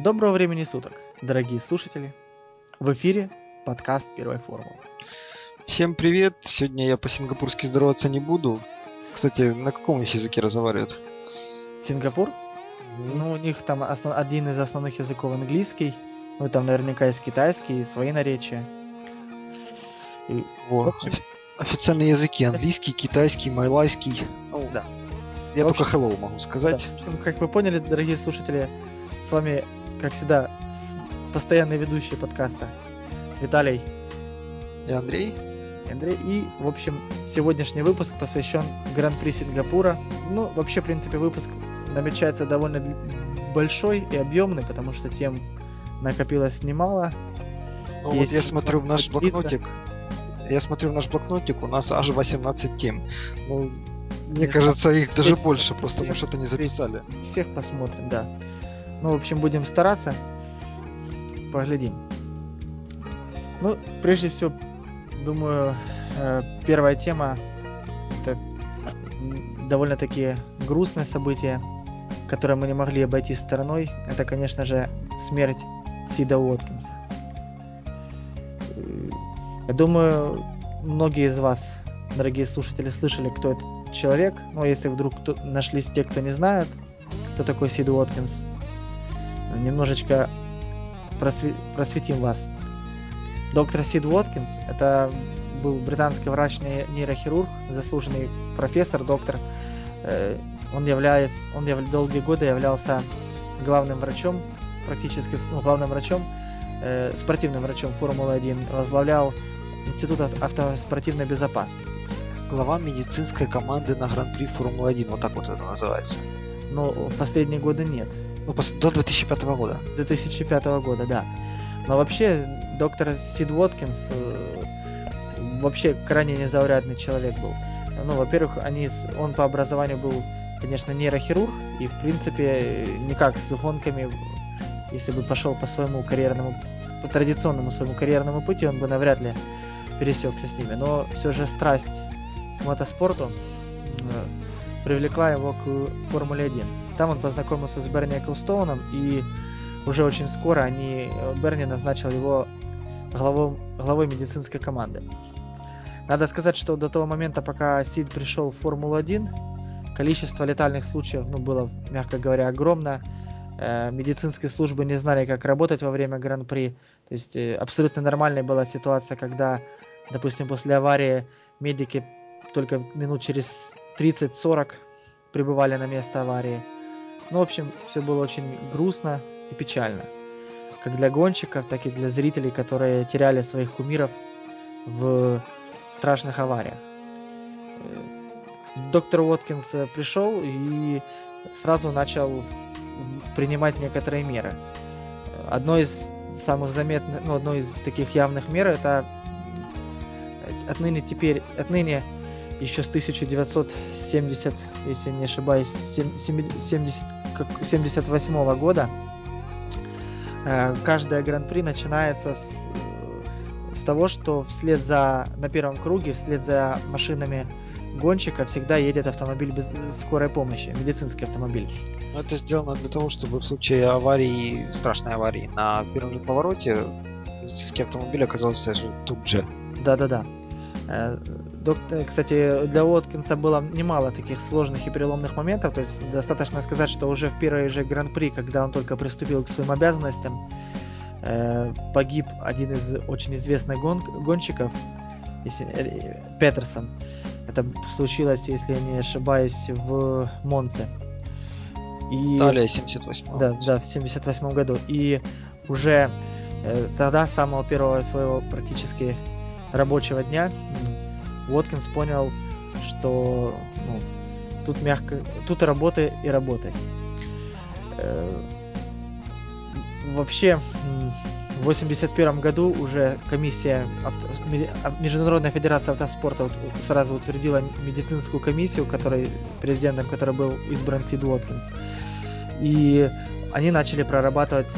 Доброго времени суток, дорогие слушатели. В эфире подкаст Первой формулы. Всем привет! Сегодня я по-сингапурски здороваться не буду. Кстати, на каком их языке разговаривают? Сингапур? Ну, у них там основ... один из основных языков английский. Ну, там наверняка есть китайский, и свои наречия. И, вот. Общем... Официальные языки английский, китайский, майлайский. Ну, да. Я общем... только hello могу сказать. Да. В общем, как вы поняли, дорогие слушатели, с вами, как всегда, постоянный ведущий подкаста Виталий. И Андрей. Андрей. И, в общем, сегодняшний выпуск посвящен Гран-при Сингапура. Ну, вообще, в принципе, выпуск намечается довольно большой и объемный, потому что тем накопилось немало. Ну, вот я смотрю в наш блокнотик. Я смотрю в наш блокнотик, у нас аж 18 тем. Ну, мне не кажется, знаю. их даже больше, просто потому что-то не записали. Всех посмотрим, да. Ну, в общем, будем стараться. Поглядим. Ну, прежде всего, думаю, э, первая тема это довольно-таки грустное событие, которое мы не могли обойти стороной. Это, конечно же, смерть Сида Уоткинса. Я думаю, многие из вас, дорогие слушатели, слышали, кто этот человек. Но если вдруг кто, нашлись те, кто не знает, кто такой Сид Уоткинс, немножечко просве- просветим вас. Доктор Сид Уоткинс – это был британский врач нейрохирург, заслуженный профессор, доктор. Э, он является, он яв, долгие годы являлся главным врачом, практически ну, главным врачом, э, спортивным врачом Формулы-1, возглавлял Институт автоспортивной безопасности. Глава медицинской команды на Гран-при Формулы-1, вот так вот это называется. Но в последние годы нет. Ну, до 2005 года. 2005 года, да. Но вообще, доктор Сид Уоткинс э, вообще крайне незаурядный человек был. Ну, во-первых, они, он по образованию был, конечно, нейрохирург, и, в принципе, никак с гонками, если бы пошел по своему карьерному, по традиционному своему карьерному пути, он бы навряд ли пересекся с ними. Но все же страсть к мотоспорту э, привлекла его к Формуле 1. Там он познакомился с Берни Эклстоуном, и уже очень скоро они, э, Берни назначил его главой, главой медицинской команды. Надо сказать, что до того момента, пока Сид пришел в Формулу-1, количество летальных случаев ну, было, мягко говоря, огромно. Э, медицинские службы не знали, как работать во время Гран-при. То есть э, абсолютно нормальной была ситуация, когда, допустим, после аварии медики только минут через 30-40 прибывали на место аварии. Ну, в общем, все было очень грустно и печально. Как для гонщиков, так и для зрителей, которые теряли своих кумиров в страшных авариях. Доктор Уоткинс пришел и сразу начал принимать некоторые меры. Одно из самых заметных, ну, одно из таких явных мер это отныне теперь, отныне еще с 1970, если не ошибаюсь, 70, 78 года. Э, каждая гран-при начинается с, с того, что вслед за, на первом круге, вслед за машинами гонщика всегда едет автомобиль без скорой помощи, медицинский автомобиль. Но это сделано для того, чтобы в случае аварии, страшной аварии на первом повороте медицинский автомобиль оказался тут же. Да-да-да. Э, доктор, кстати, для Уоткинса было немало таких сложных и переломных моментов. То есть достаточно сказать, что уже в первой же гран-при, когда он только приступил к своим обязанностям, э, погиб один из очень известных гон гонщиков, если, э, Петерсон. Это случилось, если я не ошибаюсь, в Монце. И... Италия 78 Да, да, в 78 году. И уже э, тогда, с самого первого своего практически рабочего дня, Уоткинс понял, что ну, тут мягко, тут работа и работать. Э, вообще, в 1981 году уже комиссия, авто, Международная федерация автоспорта сразу утвердила медицинскую комиссию, которой, президентом которой был избран Сид Уоткинс. И они начали прорабатывать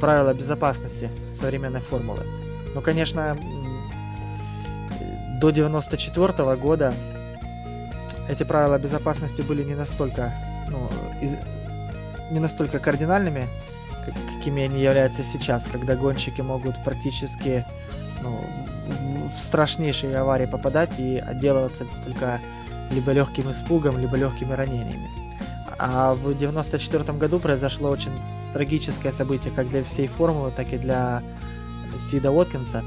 правила безопасности современной формулы. Но, конечно, до 94 года эти правила безопасности были не настолько, ну, из, не настолько кардинальными, какими они являются сейчас, когда гонщики могут практически ну, в страшнейшие аварии попадать и отделываться только либо легким испугом, либо легкими ранениями. А в 94 году произошло очень трагическое событие как для всей формулы, так и для Сида Уоткинса.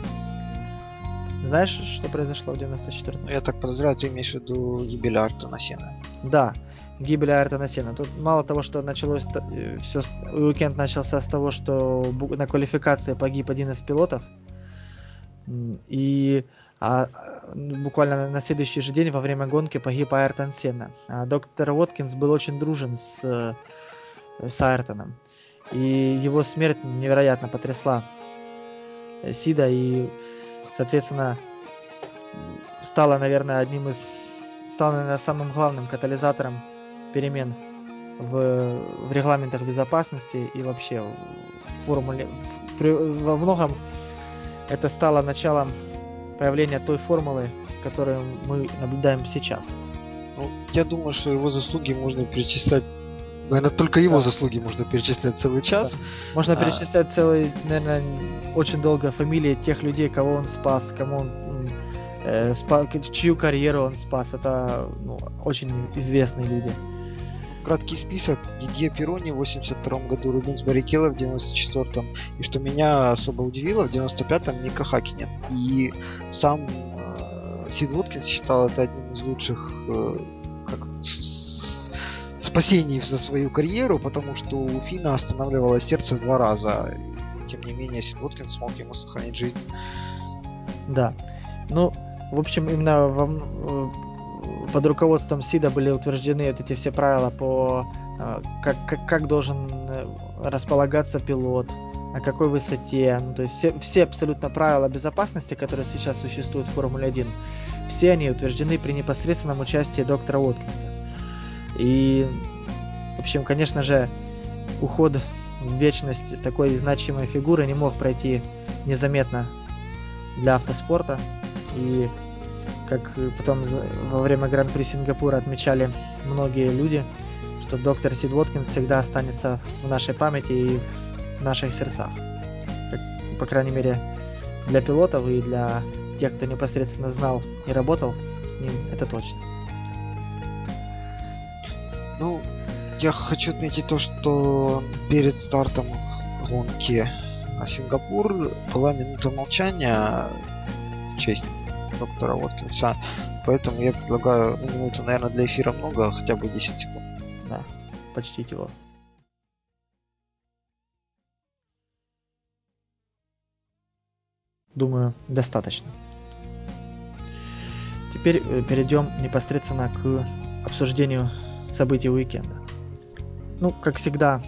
Знаешь, что произошло в 94-м? Я так подозреваю, ты имеешь в виду гибель Артона Сена. Да, гибель Артона Сена. Тут мало того, что началось э, все, уикенд начался с того, что на квалификации погиб один из пилотов, и а, буквально на следующий же день во время гонки погиб Айртон Сена. А доктор Уоткинс был очень дружен с, с Айртоном. И его смерть невероятно потрясла Сида и, соответственно, стала, наверное, одним из... стала, наверное, самым главным катализатором перемен в, в регламентах безопасности и вообще в формуле. В, при, во многом это стало началом появления той формулы, которую мы наблюдаем сейчас. Ну, я думаю, что его заслуги можно перечислять Наверное, только его да. заслуги можно перечислять целый час. Да. Можно а... перечислять целый, наверное, очень долго фамилии тех людей, кого он спас, кому он э, спас, чью карьеру он спас. Это ну, очень известные люди. Краткий список. Дидье Перони в 82 году, Рубенс Баррикелло в 94-м. И что меня особо удивило, в 95-м Ника Хакинен. И сам э, Сид Воткинс считал это одним из лучших э, как, спасений за свою карьеру, потому что у Фина останавливалось сердце два раза. Тем не менее, Сид смог ему сохранить жизнь. Да. Ну, в общем, именно во, э, под руководством СИДа были утверждены вот эти все правила по э, как, как, как должен э, располагаться пилот, на какой высоте. Ну, то есть все, все абсолютно правила безопасности, которые сейчас существуют в Формуле 1, все они утверждены при непосредственном участии доктора Уоткинса. И, в общем, конечно же, уход в вечность такой значимой фигуры не мог пройти незаметно для автоспорта. И как потом во время Гран-при Сингапура отмечали многие люди, что доктор Сид Воткинс всегда останется в нашей памяти и в наших сердцах. Как, по крайней мере, для пилотов и для тех, кто непосредственно знал и работал с ним, это точно. Ну, я хочу отметить то, что перед стартом гонки на Сингапур была минута молчания в честь доктора Уоткинса. Поэтому я предлагаю, ну, минуты, наверное, для эфира много, хотя бы 10 секунд. Да, почтите его. Думаю, достаточно. Теперь э, перейдем непосредственно к обсуждению событий уикенда. Ну, как всегда,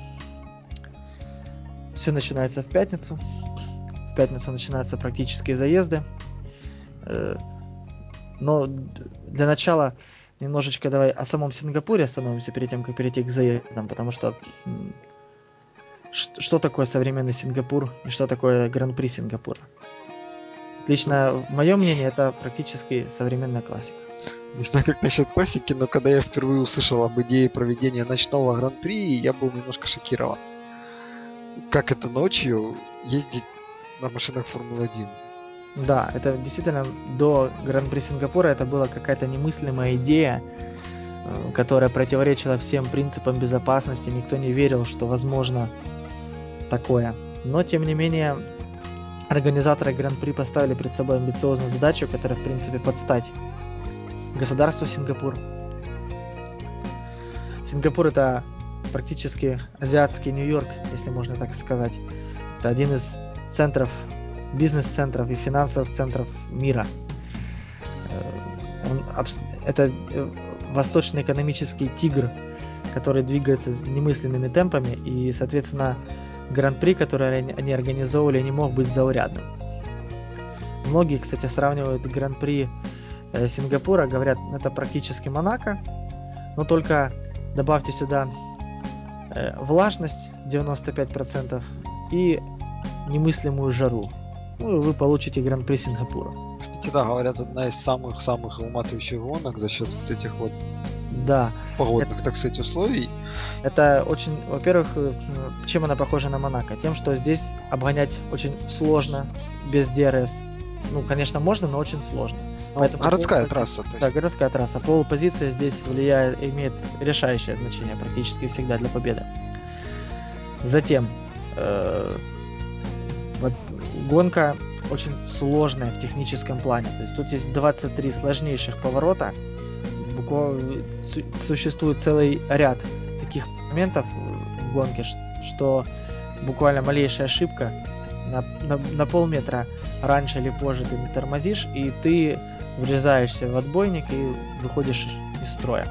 все начинается в пятницу. В пятницу начинаются практические заезды. Э, но для начала немножечко давай о самом Сингапуре остановимся перед тем, как перейти к заездам, потому что что такое современный Сингапур и что такое Гран-при Сингапура? Лично, мое мнение, это практически современная классика. Не знаю, как насчет классики, но когда я впервые услышал об идее проведения ночного гран-при, я был немножко шокирован. Как это ночью ездить на машинах Формулы-1? Да, это действительно до Гран-при Сингапура это была какая-то немыслимая идея, э, которая противоречила всем принципам безопасности. Никто не верил, что возможно такое. Но, тем не менее, организаторы Гран-при поставили перед собой амбициозную задачу, которая, в принципе, подстать государству Сингапур. Сингапур это практически азиатский Нью-Йорк, если можно так сказать. Это один из центров бизнес-центров и финансовых центров мира. Э, он, это э, восточный экономический тигр, который двигается немысленными темпами, и, соответственно, гран-при, который они организовывали, не мог быть заурядным. Многие, кстати, сравнивают гран-при Сингапура, говорят, это практически Монако, но только добавьте сюда влажность 95% и немыслимую жару ну, вы получите Гран-при Сингапура. Кстати, да, говорят, одна из самых-самых выматывающих гонок за счет вот этих вот да, погодных, это... так сказать, условий. Это очень, во-первых, э, чем она похожа на Монако? Тем, что здесь обгонять очень сложно, без DRS. Ну, конечно, можно, но очень сложно. Ну, Поэтому городская трасса. То есть. Да, городская трасса. Полупозиция здесь влияет, имеет решающее значение практически всегда для победы. Затем, э, гонка очень сложная в техническом плане. То есть тут есть 23 сложнейших поворота. Буквально существует целый ряд таких моментов в гонке, что буквально малейшая ошибка на, на, на полметра раньше или позже ты тормозишь, и ты врезаешься в отбойник и выходишь из строя.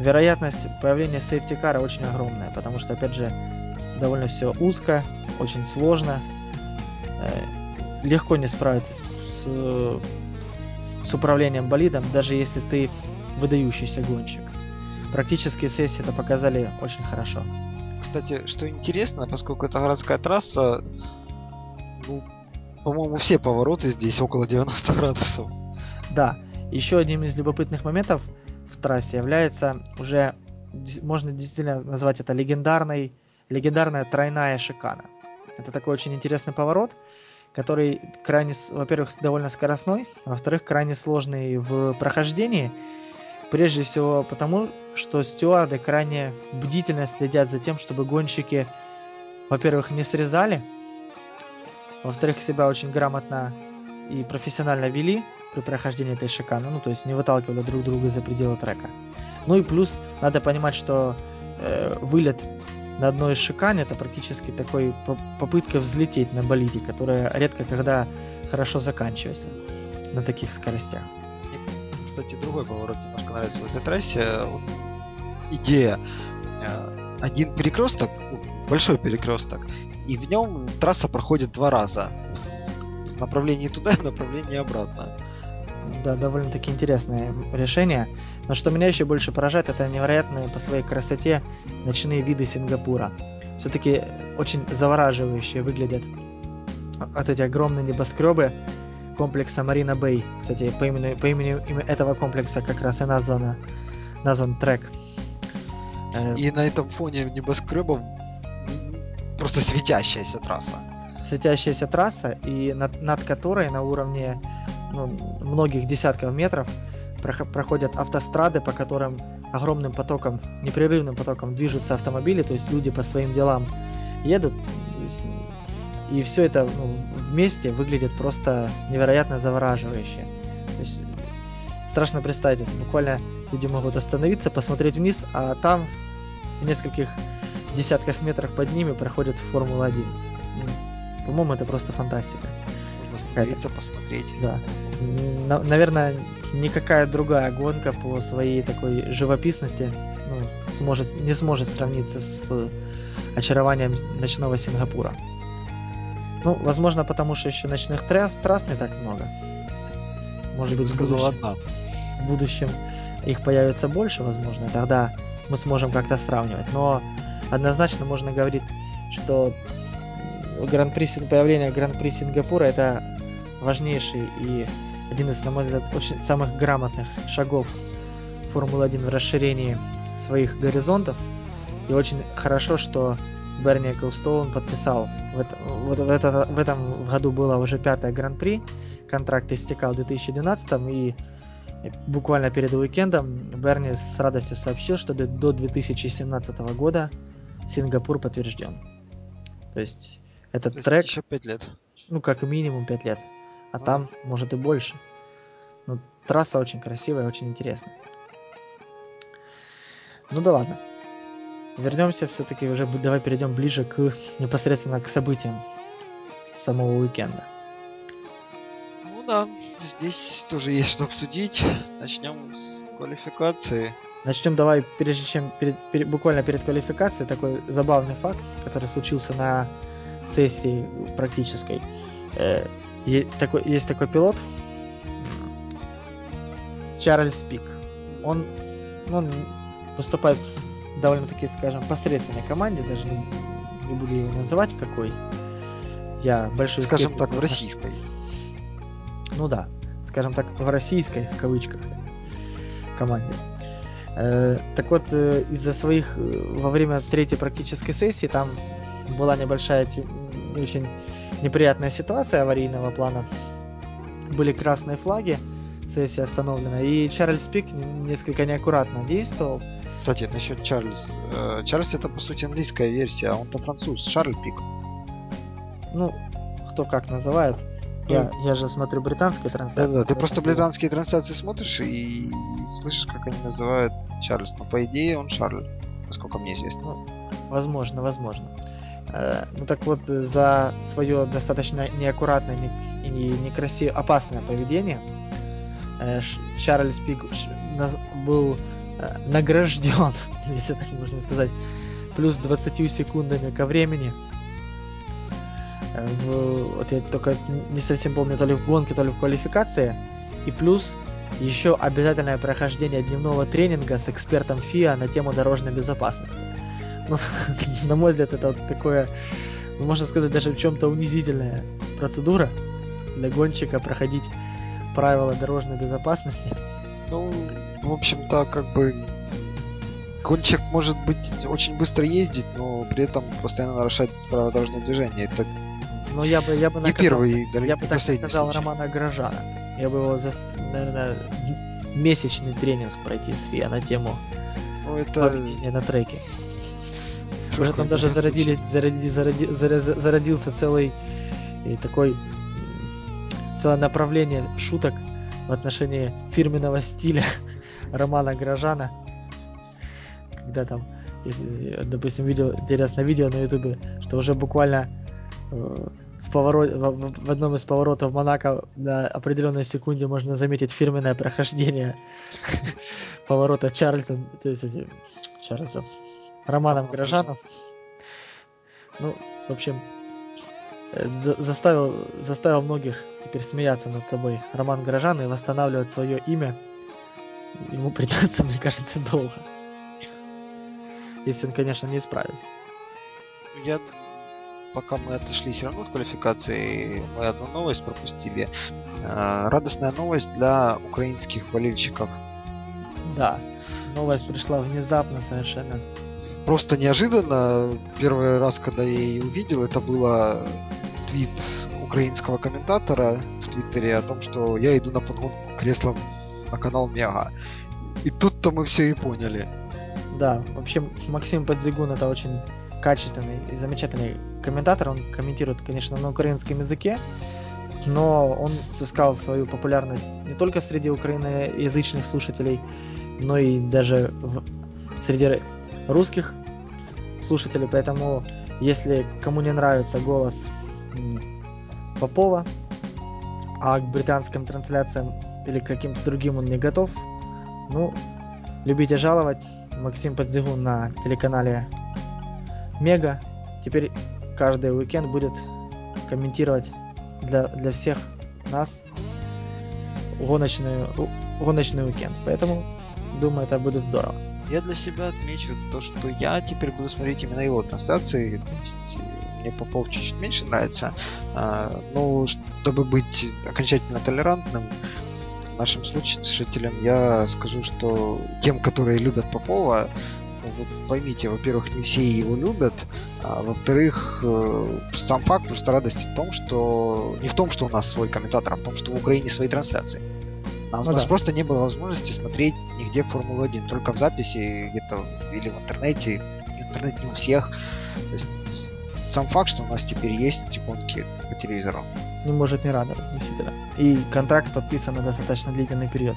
Вероятность появления сейфтикара очень огромная, потому что, опять же, довольно все узко, очень сложно, э, легко не справиться с, с, с управлением болидом, даже если ты выдающийся гонщик. Практические сессии это показали очень хорошо. Кстати, что интересно, поскольку это городская трасса, ну, по-моему, все повороты здесь около 90 градусов. Да, еще одним из любопытных моментов в трассе является уже, можно действительно назвать это легендарной, легендарная тройная шикана. Это такой очень интересный поворот, который крайне, во-первых, довольно скоростной, а во-вторых, крайне сложный в прохождении. Прежде всего потому, что стюарды крайне бдительно следят за тем, чтобы гонщики, во-первых, не срезали, во-вторых, себя очень грамотно и профессионально вели при прохождении этой шиканы, ну, то есть не выталкивали друг друга за пределы трека. Ну и плюс надо понимать, что э, вылет на одной из шикане это практически такой попытка взлететь на болиде, которая редко когда хорошо заканчивается на таких скоростях. Мне, кстати, другой поворот немножко нравится в этой трассе. Идея. Э, один перекресток, большой перекресток, и в нем трасса проходит два раза. В направлении туда и в направлении обратно. Да, довольно-таки интересное решение. Но что меня еще больше поражает, это невероятные по своей красоте ночные виды Сингапура. Все-таки очень завораживающие выглядят вот эти огромные небоскребы комплекса Марина Бэй. Кстати, по имени, по имени этого комплекса как раз и названо, назван трек. Э, и на этом фоне небоскребов просто светящаяся трасса. Светящаяся трасса, и над, над которой на уровне ну, многих десятков метров проходят автострады, по которым огромным потоком, непрерывным потоком движутся автомобили, то есть люди по своим делам едут, и все это ну, вместе выглядит просто невероятно завораживающе. То есть страшно представить, буквально люди могут остановиться, посмотреть вниз, а там в нескольких десятках метрах под ними проходит Формула-1. По-моему, это просто фантастика. Можно остановиться, посмотреть. Да. На, наверное, никакая другая гонка по своей такой живописности ну, сможет, не сможет сравниться с очарованием ночного Сингапура. Ну, возможно, потому что еще ночных трасс, трасс не так много. Может быть, в будущем, одна. в будущем их появится больше, возможно. Тогда мы сможем как-то сравнивать. Но однозначно можно говорить, что гран-при, появление гран-при Сингапура это важнейший и один из, на мой взгляд, очень самых грамотных шагов Формулы-1 в расширении своих горизонтов. И очень хорошо, что Берни Эклстоун подписал. В, это, вот в, это, в этом году было уже пятое гран-при. Контракт истекал в 2012 и буквально перед уикендом Берни с радостью сообщил, что до 2017 года Сингапур подтвержден. То есть этот То есть трек... Еще 5 лет. Ну, как минимум 5 лет. А, а там, может, и больше. Ну, трасса очень красивая, очень интересная. Ну да ладно. Вернемся все-таки уже, давай перейдем ближе к непосредственно к событиям самого уикенда. Ну да, здесь тоже есть что обсудить. Начнем с квалификации. Начнем давай, прежде чем перед, перед, буквально перед квалификацией, такой забавный факт, который случился на сессии практической. Э, есть, такой, есть такой пилот, Чарльз Пик. Он, он выступает в довольно-таки, скажем, посредственной команде, даже не, не буду его называть в какой. Я большой Скажем так, в российской. Ну да, скажем так, в российской, в кавычках, команде. Э, так вот, э, из-за своих, э, во время третьей практической сессии там была небольшая, не очень неприятная ситуация аварийного плана. Были красные флаги, сессия остановлена, и Чарльз Пик несколько неаккуратно действовал. Кстати, насчет Чарльз. Чарльз это, по сути, английская версия, а он-то француз, Шарль Пик. Ну, кто как называет. Я, я же смотрю британские трансляции. Да, да, ты просто британские трансляции смотришь и слышишь, как они называют Чарльз. Но по идее он Шарль, насколько мне известно. Ну, возможно, возможно. Э, ну так вот, за свое достаточно неаккуратное и некрасивое, опасное поведение э, Чарльз Пик был э, награжден, если так можно сказать, плюс 20 секундами ко времени в, вот я только не совсем помню, то ли в гонке, то ли в квалификации. И плюс еще обязательное прохождение дневного тренинга с экспертом ФИА на тему дорожной безопасности. Ну, на мой взгляд, это такое, можно сказать, даже в чем-то унизительная процедура для гонщика проходить правила дорожной безопасности. Ну, в общем-то, как бы гонщик может быть очень быстро ездить, но при этом постоянно нарушать правила дорожного движения. Это но я бы, я бы не наказал, первый, да, я бы так сказал Романа Грожана. Я бы его, за, наверное, месячный тренинг пройти с ФИА на тему ну, это... на треке. Уже там даже зародились, зароди, зароди, зароди, зародился целый и такой целое направление шуток в отношении фирменного стиля Романа Грожана. Когда там, если, допустим, видел интересное видео на ютубе, что уже буквально в, поворот, в, в одном из поворотов Монако на определенной секунде можно заметить фирменное прохождение поворота Чарльза, то есть Чарльза, Романом Грожанов. Ну, в общем, э, за заставил, заставил многих теперь смеяться над собой Роман Грожан и восстанавливать свое имя. Ему придется, мне кажется, долго. Если он, конечно, не исправится. Я пока мы отошли все равно от квалификации, мы одну новость пропустили. Э, радостная новость для украинских болельщиков. Да, новость пришла внезапно совершенно. Просто неожиданно. Первый раз, когда я ее увидел, это было твит украинского комментатора в Твиттере о том, что я иду на подгонку креслом на канал Мега. И тут-то мы все и поняли. Да, вообще Максим Подзигун это очень качественный и замечательный комментатор. Он комментирует, конечно, на украинском языке, но он сыскал свою популярность не только среди украиноязычных слушателей, но и даже в, среди русских слушателей. Поэтому, если кому не нравится голос Попова, а к британским трансляциям или к каким-то другим он не готов, ну, любите жаловать. Максим Подзигун на телеканале Мега теперь каждый уикенд будет комментировать для, для всех нас гоночную, гоночный уикенд. Поэтому, думаю, это будет здорово. Я для себя отмечу то, что я теперь буду смотреть именно его трансляции. То есть э, мне Попов чуть-чуть меньше нравится. А, но чтобы быть окончательно толерантным, нашим слушателям я скажу, что тем, которые любят Попова, вы поймите, во-первых, не все его любят, а во-вторых, э, сам факт просто радости в том, что не в том, что у нас свой комментатор, а в том, что в Украине свои трансляции. У ну нас да. просто не было возможности смотреть нигде Формулу-1, только в записи где-то или в интернете, интернет не у всех. То есть сам факт, что у нас теперь есть гонки по телевизору. Не может не радовать, действительно. И контракт подписан на достаточно длительный период.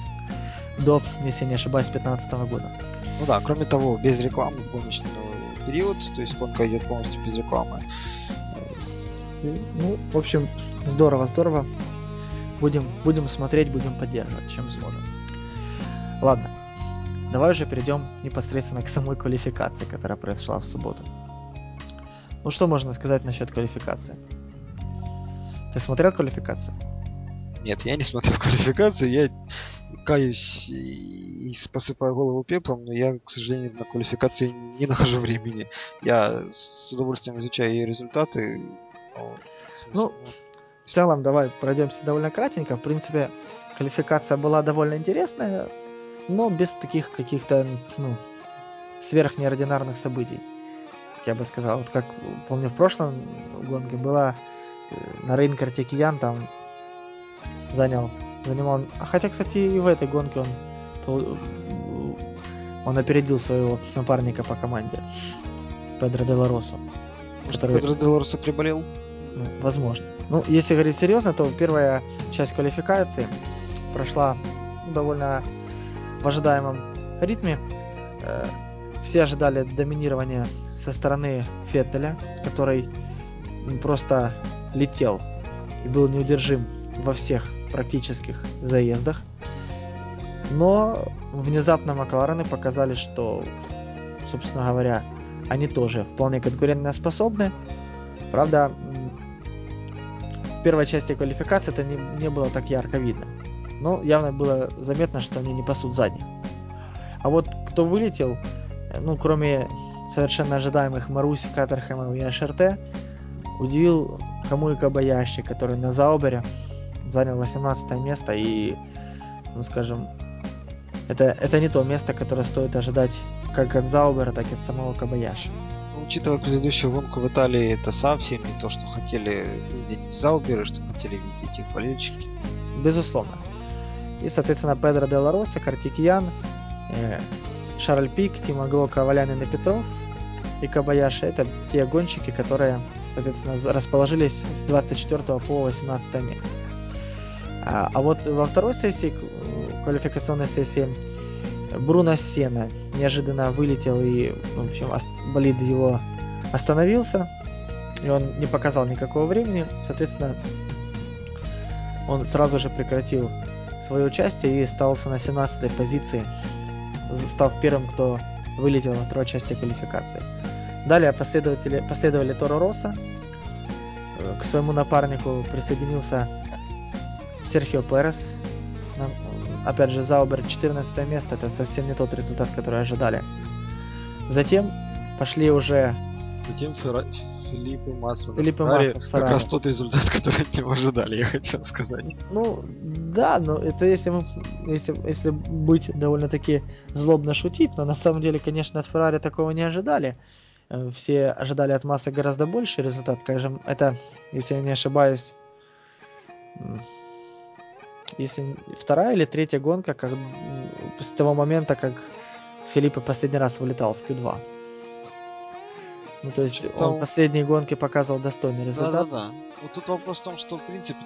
До, если не ошибаюсь, 2015 года. Ну да, кроме того, без рекламы гоночный период, то есть гонка идет полностью без рекламы. Ну, в общем, здорово, здорово. Будем, будем смотреть, будем поддерживать, чем сможем. Ладно, давай уже перейдем непосредственно к самой квалификации, которая произошла в субботу. Ну что можно сказать насчет квалификации? Ты смотрел квалификацию? Нет, я не смотрел квалификацию, я каюсь и посыпаю голову пеплом, но я, к сожалению, на квалификации не нахожу времени. Я с удовольствием изучаю ее результаты. Но, ну, в целом, давай пройдемся довольно кратенько. В принципе, квалификация была довольно интересная. но без таких каких-то, ну, сверхнеординарных событий. Я бы сказал, вот как помню в прошлом гонке была э, на рынке Артекиян там занял, занимал, хотя, кстати, и в этой гонке он он опередил своего напарника по команде Педро де Ларосо. Который... Педро де Ларосо приболел? Ну, возможно. Ну, если говорить серьезно, то первая часть квалификации прошла довольно в ожидаемом ритме. Э, все ожидали доминирования со стороны Феттеля, который просто летел и был неудержим во всех практических заездах. Но внезапно Макларены показали, что, собственно говоря, они тоже вполне конкурентно способны. Правда, в первой части квалификации это не, не было так ярко видно. Но явно было заметно, что они не пасут задних. А вот кто вылетел, ну, кроме совершенно ожидаемых Маруси, Катерхэма и ШРТ, удивил Камуи Кабаяши, который на Заубере занял 18 место и, ну, скажем, это, это не то место, которое стоит ожидать как от Заубера, так и от самого Кабаяши. Ну, учитывая предыдущую гонку в Италии, это совсем не то, что хотели видеть Зауберы, что хотели видеть их болельщики. Безусловно. И, соответственно, Педро де Лароса, Картикьян, э, Шарль Пик, Тима Глока, Валянин и Петров и Кабаяши – это те гонщики, которые, соответственно, расположились с 24 по 18 место. А, а вот во второй сессии, квалификационной сессии, Бруно Сена неожиданно вылетел и, в общем, болид его остановился, и он не показал никакого времени, соответственно, он сразу же прекратил свое участие и остался на 17 позиции, став первым, кто вылетел во второй части квалификации. Далее последователи, последовали Торо Росса. К своему напарнику присоединился Серхио Перес. Опять же, Заубер 14 место, это совсем не тот результат, который ожидали. Затем пошли уже... Затем Ферра... Филиппе Масса. Филиппе Масса, Как раз тот результат, который от него ожидали, я хотел сказать. Ну, да, но это если, мы, если, если быть довольно-таки злобно шутить, но на самом деле, конечно, от Феррари такого не ожидали. Э, все ожидали от Массы гораздо больше результат. Скажем, это, если я не ошибаюсь, если вторая или третья гонка, как с того момента, как Филиппе последний раз вылетал в Q2. Ну, то есть Что-то... он последние гонки показывал достойный результат. Да-да-да. Вот тут вопрос в том, что, в принципе,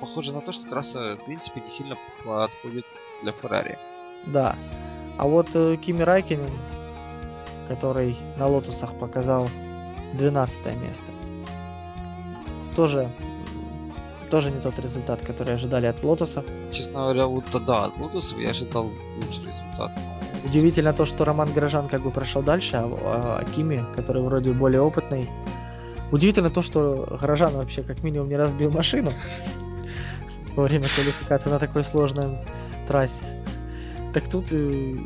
похоже на то, что трасса, в принципе, не сильно подходит для Феррари. Да. А вот э, Кими Райкинен, который на Лотусах показал 12 место, тоже тоже не тот результат, который ожидали от Лотосов. Честно говоря, вот тогда от Лотосов я ожидал лучший результат. Удивительно то, что Роман Горожан как бы прошел дальше, а, а Кими, который вроде более опытный. Удивительно то, что Горожан вообще как минимум не разбил машину во время квалификации на такой сложной трассе. Так тут э,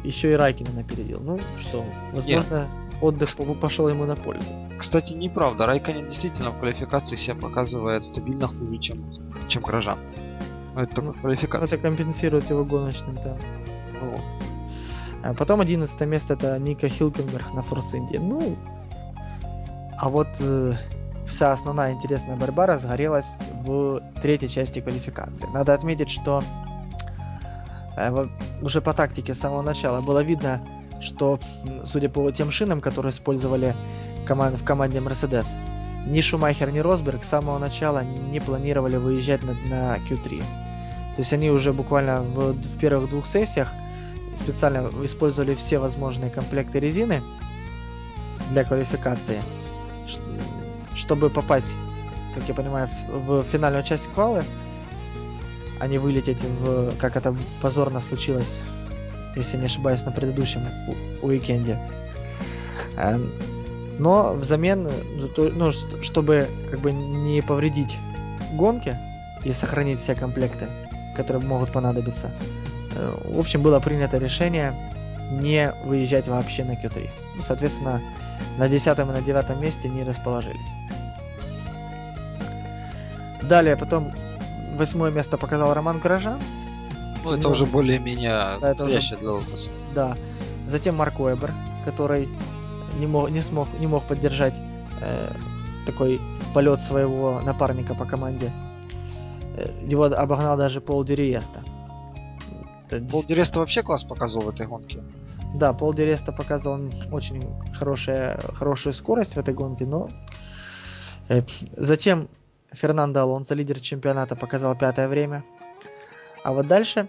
еще и Райкина напередил. Ну что, возможно, отдых пошел ему на пользу. Кстати, неправда. Райконин действительно в квалификации себя показывает стабильно хуже, чем, чем Грожан. Но это только ну, квалификация. Это компенсирует его гоночным темпом. Вот. А потом 11 место это Ника Хилкенберг на Форс Инди. Ну, а вот э, вся основная интересная борьба разгорелась в третьей части квалификации. Надо отметить, что э, уже по тактике с самого начала было видно, что, судя по тем шинам, которые использовали команд, в команде Mercedes, ни Шумахер, ни Росберг с самого начала не планировали выезжать на, на Q3. То есть они уже буквально в, в первых двух сессиях специально использовали все возможные комплекты резины для квалификации, чтобы попасть, как я понимаю, в, в финальную часть квалы, а не вылететь в, как это позорно случилось если не ошибаюсь, на предыдущем уикенде. Э, но взамен, ну, чтобы как бы не повредить гонке и сохранить все комплекты, которые могут понадобиться, э, в общем, было принято решение не выезжать вообще на Q3. Ну, соответственно, на 10 и на 9 месте не расположились. Далее, потом восьмое место показал Роман Горожан. Ну, это уже более-менее да, это уже... для Лотоса. Да. Затем Марк Уэбер, который не мог, не смог, не мог поддержать э, такой полет своего напарника по команде. Э, его обогнал даже Пол Дириеста. Пол Диреста вообще класс показывал в этой гонке. Да, Пол Диреста показал очень хорошая, хорошую скорость в этой гонке, но э, затем Фернандо Алонсо, лидер чемпионата, показал пятое время. А вот дальше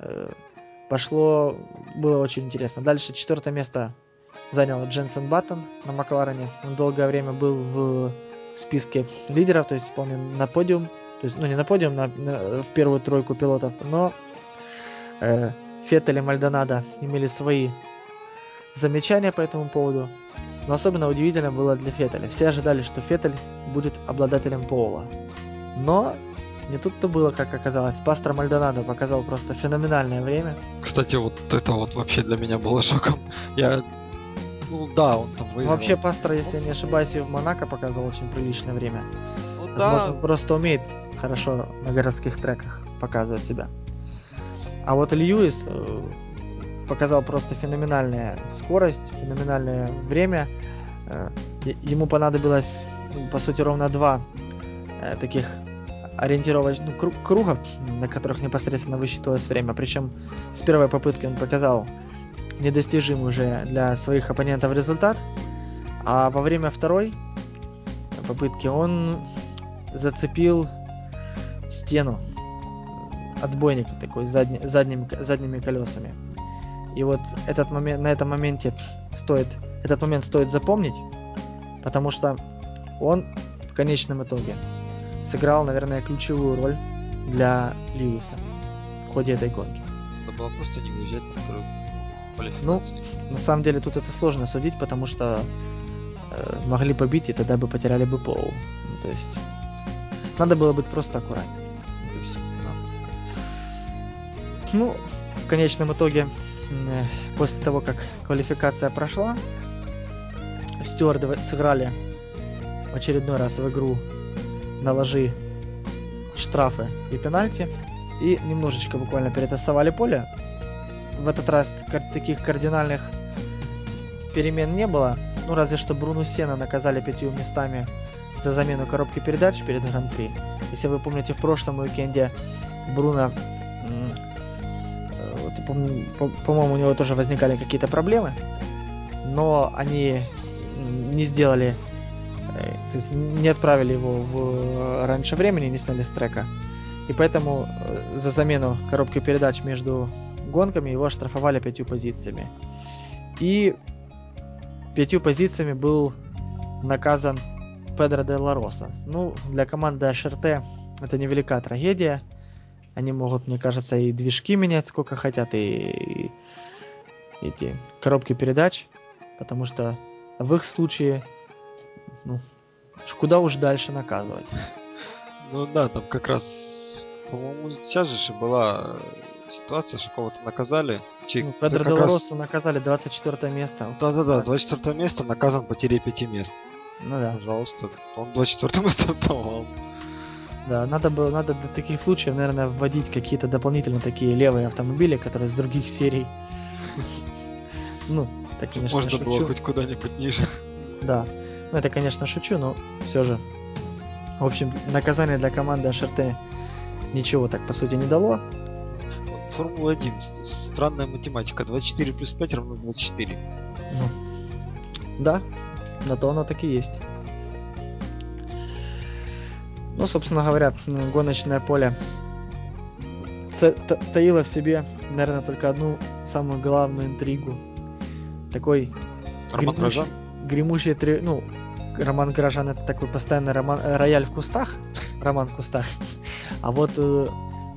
э, пошло, было очень интересно. Дальше четвертое место занял Дженсен Баттон на Макларене. Он долгое время был в списке лидеров, то есть исполнил на подиум. То есть, ну не на подиум, на, на, в первую тройку пилотов, но э, Феттель и Мальдонадо имели свои замечания по этому поводу. Но особенно удивительно было для Феттеля. Все ожидали, что Феттель будет обладателем пола. Но не тут-то было, как оказалось. Пастор Мальдонадо показал просто феноменальное время. Кстати, вот это вот вообще для меня было шоком. Я... Ну да, он там выиграл. Вообще Пастор, если я не ошибаюсь, и в Монако показывал очень приличное время. Ну, да. он просто умеет хорошо на городских треках показывать себя. А вот Льюис э, показал просто феноменальная скорость, феноменальное время. Э, ему понадобилось, ну, по сути, ровно два э, таких ориентировочных ну, кругов, на которых непосредственно высчитывалось время. Причем с первой попытки он показал недостижимый уже для своих оппонентов результат. А во время второй попытки он зацепил стену отбойник такой задни, задними, задними колесами. И вот этот момент, на этом моменте стоит, этот момент стоит запомнить, потому что он в конечном итоге сыграл, наверное, ключевую роль для Льюиса в ходе этой гонки. Надо было просто не уезжать на вторую Ну, на самом деле тут это сложно судить, потому что э, могли побить, и тогда бы потеряли бы пол. Ну, то есть надо было быть просто аккуратнее. Ну, в конечном итоге, э, после того, как квалификация прошла, стюарды сыграли в очередной раз в игру на ложи штрафы и пенальти. И немножечко буквально перетасовали поле. В этот раз таких кардинальных перемен не было. Ну, разве что Бруну Сена наказали пятью местами за замену коробки передач перед Гран-при. Если вы помните, в прошлом уикенде Бруно, э, по-моему, у него тоже возникали какие-то проблемы, но они не сделали то есть не отправили его в э, раньше времени, не сняли с трека. И поэтому э, за замену коробки передач между гонками его штрафовали пятью позициями. И пятью позициями был наказан Педро де Лароса. Ну, для команды HRT это невелика трагедия. Они могут, мне кажется, и движки менять сколько хотят, и, и эти коробки передач. Потому что в их случае ну, куда уж дальше наказывать. Ну да, там как раз, по-моему, сейчас же была ситуация, что кого-то наказали. Чей, ну, Педро Делороса раз... наказали 24 место. Да-да-да, 24 место наказан потерей 5 мест. Ну да. Пожалуйста, он 24 место давал. Да, надо было, надо до таких случаев, наверное, вводить какие-то дополнительно такие левые автомобили, которые с других серий. Ну, так, конечно, Можно было хоть куда-нибудь ниже. Да. Ну, это, конечно, шучу, но все же. В общем, наказание для команды HRT ничего так, по сути, не дало. Формула-1. Странная математика. 24 плюс 5 равно 24. Ну, да, на то оно так и есть. Ну, собственно говоря, гоночное поле таило в себе, наверное, только одну самую главную интригу. Такой гремущий, гремущий, ну, Роман Горожан это такой постоянный роман, э, рояль в кустах, роман в кустах. А вот э,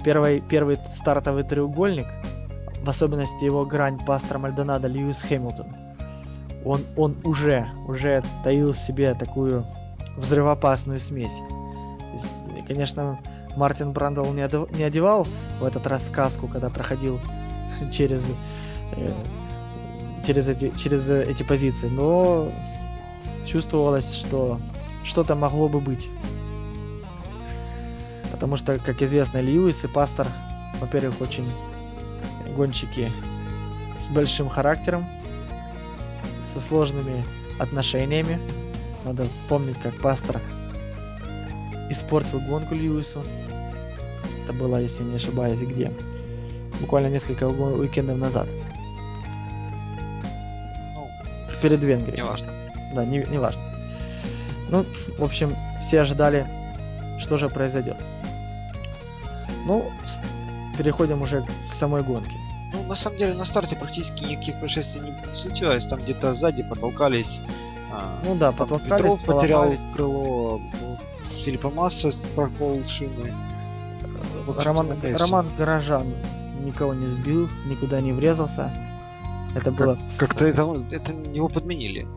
первый, первый стартовый треугольник, в особенности его грань пастора Мальдонада Льюис Хэмилтон, он, он уже, уже таил в себе такую взрывоопасную смесь. Есть, конечно, Мартин Брандл не, одев, не одевал в этот раз сказку, когда проходил через, э, через, эти, через эти позиции, но чувствовалось, что что-то могло бы быть. Потому что, как известно, Льюис и Пастор Во-первых, очень гонщики с большим характером, со сложными отношениями. Надо помнить, как пастор испортил гонку Льюису. Это было, если не ошибаюсь, где? Буквально несколько уикендов назад. Ну, Перед Венгрией. Неважно. Да, не, не важно. Ну, в общем, все ожидали, что же произойдет. Ну, переходим уже к самой гонке. Ну, на самом деле, на старте практически никаких происшествий не случилось. Там где-то сзади потолкались. А, ну да, потолкались, Петров потерял крыло. Филиппа Масса прокол шины. Роман, Роман Горожан никого не сбил, никуда не врезался. Это как, было... Как-то это, это его подменили.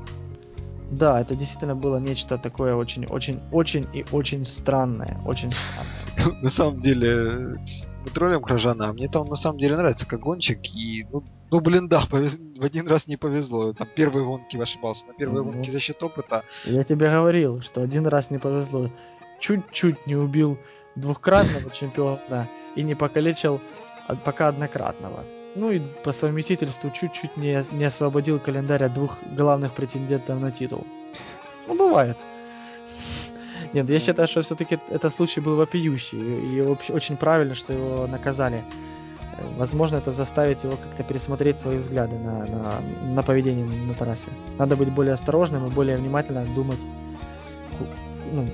Да, это действительно было нечто такое очень, очень, очень и очень странное. Очень странное. На самом деле, мы троллим Кражана, а мне там на самом деле нравится как гонщик. И, ну, ну блин, да, в один раз не повезло. Там первые гонки ошибался. На первые ну, гонки за счет опыта. Я тебе говорил, что один раз не повезло. Чуть-чуть не убил двухкратного чемпиона и не покалечил пока однократного. Ну и по совместительству чуть-чуть не, не освободил календарь от двух главных претендентов на титул. Ну, бывает. Нет, я считаю, что все-таки этот случай был вопиющий. И очень правильно, что его наказали. Возможно, это заставит его как-то пересмотреть свои взгляды на, на, на поведение на трассе. Надо быть более осторожным и более внимательно думать, ну,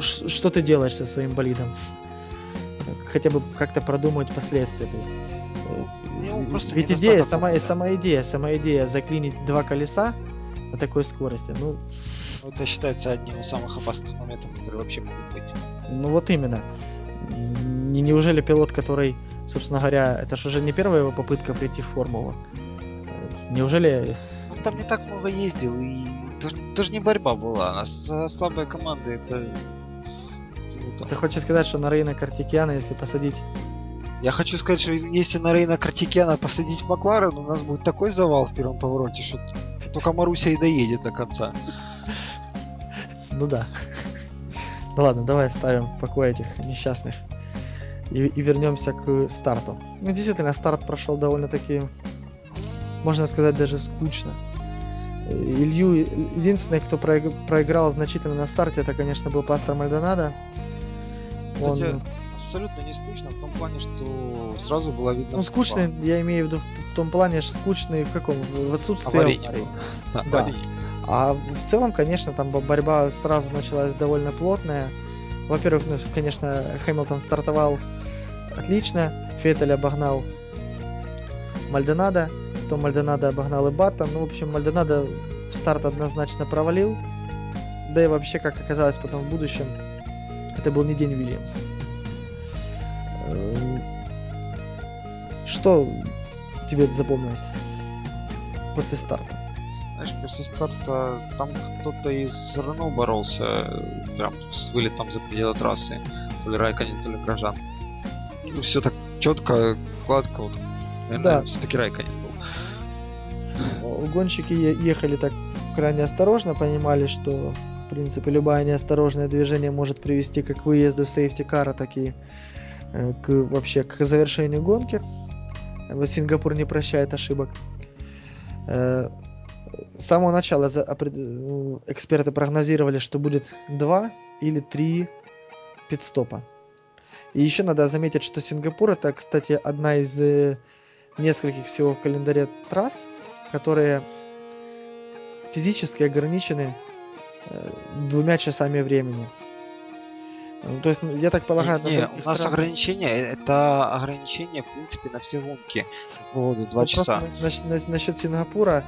что ты делаешь со своим болидом. Хотя бы как-то продумать последствия. То есть ну, Ведь идея, сама, сама идея, сама идея заклинить два колеса на такой скорости, ну... ну... Это считается одним из самых опасных моментов, которые вообще могут быть. Ну вот именно. Не, неужели пилот, который, собственно говоря, это же уже не первая его попытка прийти в формулу? Неужели... Он там не так много ездил, и это же не борьба была, а за слабые команды это... Ты хочешь сказать, что на Рейна Картикиана, если посадить я хочу сказать, что если на Рейна Картикяна посадить Макларен, у нас будет такой завал в первом повороте, что только Маруся и доедет до конца. Ну да. Ну ладно, давай оставим в покое этих несчастных и, и вернемся к старту. Ну, действительно, старт прошел довольно-таки, можно сказать, даже скучно. Илью, единственный, кто проиграл значительно на старте, это, конечно, был пастор Мальдонадо. Кстати, Он абсолютно не скучно в том плане, что сразу было видно. Ну, скучно, я имею в виду в, в том плане, что скучный в каком? В, отсутствии аварий. Да, да. А в целом, конечно, там борьба сразу началась довольно плотная. Во-первых, ну, конечно, Хэмилтон стартовал отлично, Феттель обогнал Мальдонадо, потом Мальдонадо обогнал и Баттон. Ну, в общем, Мальдонадо в старт однозначно провалил. Да и вообще, как оказалось потом в будущем, это был не день Вильямса. Что тебе запомнилось после старта? Знаешь, после старта там кто-то из Рено боролся прям с вылетом за пределы трассы. То ли Райканин, то ли Грожан. Ну, все так четко, гладко. Вот. Наверное, да. все-таки Райканин был. Гонщики ехали так крайне осторожно, понимали, что в принципе любое неосторожное движение может привести как к выезду сейфти-кара, так и к, вообще к завершению гонки. Сингапур не прощает ошибок. Э, с самого начала ну, эксперты прогнозировали, что будет два или три пидстопа. И еще надо заметить, что Сингапур это, кстати, одна из э, нескольких всего в календаре трасс, которые физически ограничены двумя часами времени. Ну, то есть, я так полагаю... Не, не у нас раз... ограничение, э, это ограничение, в принципе, на все гонки поводу 2 ну, часа. Насчет, на, насчет Сингапура,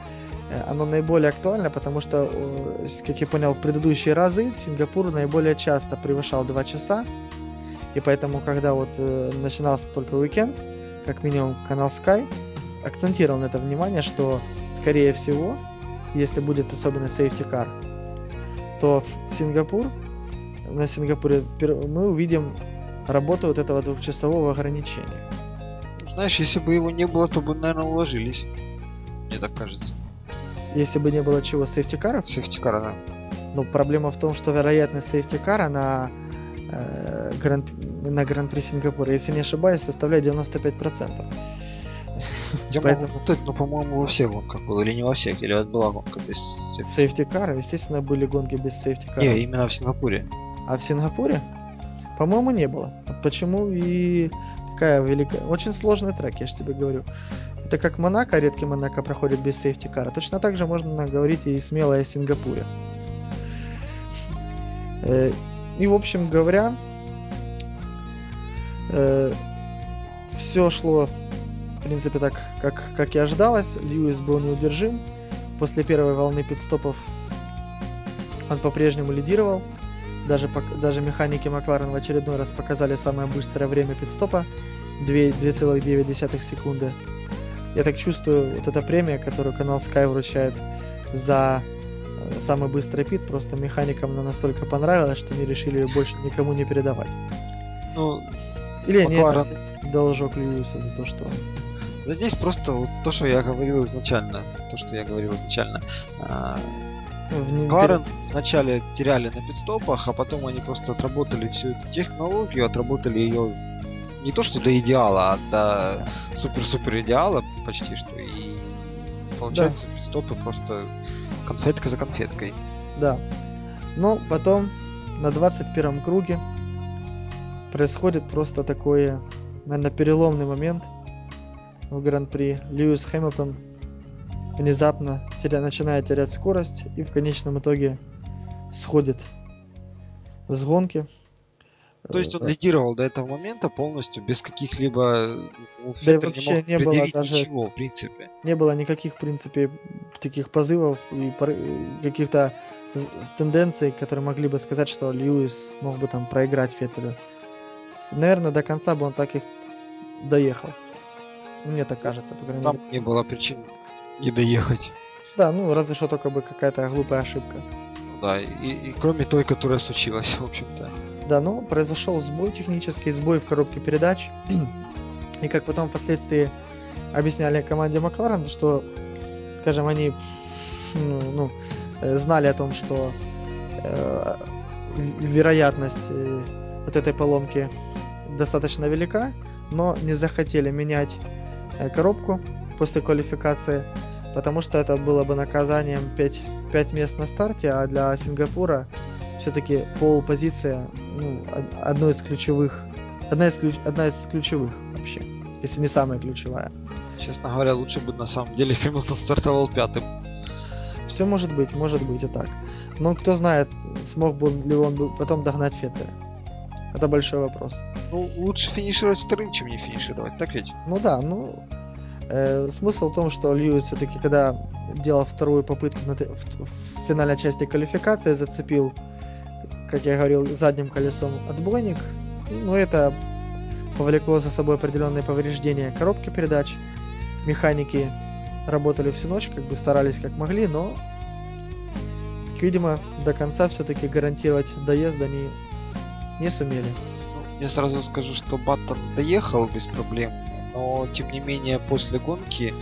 э, оно наиболее актуально, потому что, как я понял, в предыдущие разы Сингапур наиболее часто превышал 2 часа, и поэтому, когда вот э, начинался только уикенд, как минимум канал Sky акцентировал на это внимание, что, скорее всего, если будет особенно safety car, то Сингапур на Сингапуре мы увидим работу вот этого двухчасового ограничения. Знаешь, если бы его не было, то бы, наверное, уложились. Мне так кажется. Если бы не было чего, safety car ов? Safety car а, да. Но проблема в том, что вероятность safety car а на э, гран, на Гран-при Сингапура, если не ошибаюсь, составляет 95%. Я Поэтому... могу путать, но, по-моему, во всех гонках было, или не во всех, или вот была гонка без safety car а. Естественно, были гонки без safety car а. Не, именно в Сингапуре. А в Сингапуре? По-моему, не было. Почему и такая великая... Очень сложный трек, я же тебе говорю. Это как Монако, редкий Монако проходит без safety car а. Точно так же можно говорить и смело о Сингапуре. Э, и, в общем говоря, э, все шло, в принципе, так, как, как и ожидалось. Льюис был неудержим. После первой волны пидстопов он по-прежнему лидировал. Даже, даже механики Макларен в очередной раз показали самое быстрое время пидстопа 2,9 секунды. Я так чувствую, вот эта премия, которую канал Sky вручает за э, самый быстрый пит, просто механикам она настолько понравилась, что они решили ее больше никому не передавать. Ну, Или Макларен... нет, должок Льюису за то, что да здесь просто вот то, что я говорил изначально. То, что я говорил изначально. В Кларен вначале теряли на пидстопах, а потом они просто отработали всю эту технологию, отработали ее не то что до идеала, а до супер-супер идеала почти что. И получается да. пидстопы просто конфетка за конфеткой. Да. Но потом на 21 круге происходит просто такое, наверное, переломный момент в Гран-при. Льюис Хэмилтон внезапно теря, начинает терять скорость и в конечном итоге сходит с гонки. То есть он лидировал до этого момента полностью без каких-либо ну, да вообще не, не было даже ничего, в принципе. Не было никаких, в принципе, таких позывов и каких-то тенденций, которые могли бы сказать, что Льюис мог бы там проиграть Феттелю. Наверное, до конца бы он так и доехал. Мне так кажется, по крайней Там мере. не было причин не доехать. Да, ну разве что только бы какая-то глупая ошибка. Да, и, и кроме той, которая случилась, в общем-то. Да, ну произошел сбой технический, сбой в коробке передач. и как потом впоследствии объясняли команде Макларен, что, скажем, они ну, ну, э, знали о том, что э, вероятность э, вот этой поломки достаточно велика, но не захотели менять Э, коробку после квалификации, потому что это было бы наказанием 5, 5 мест на старте, а для Сингапура все-таки пол позиция ну, одной из ключевых, одна из, ключ, одна из ключевых вообще, если не самая ключевая. Честно говоря, лучше бы на самом деле Хэмилтон стартовал пятым. Все может быть, может быть и так. Но кто знает, смог бы ли он потом догнать Феттеля. Это большой вопрос. Ну, лучше финишировать вторым, чем не финишировать, так ведь? Ну да, ну... Э, смысл в том, что Льюис все-таки, когда делал вторую попытку на, в, в финальной части квалификации, зацепил, как я говорил, задним колесом отбойник. Ну, это повлекло за собой определенные повреждения коробки передач. Механики работали всю ночь, как бы старались как могли, но, как видимо, до конца все-таки гарантировать доезд они не сумели. Я сразу скажу, что Баттон доехал без проблем, но тем не менее после гонки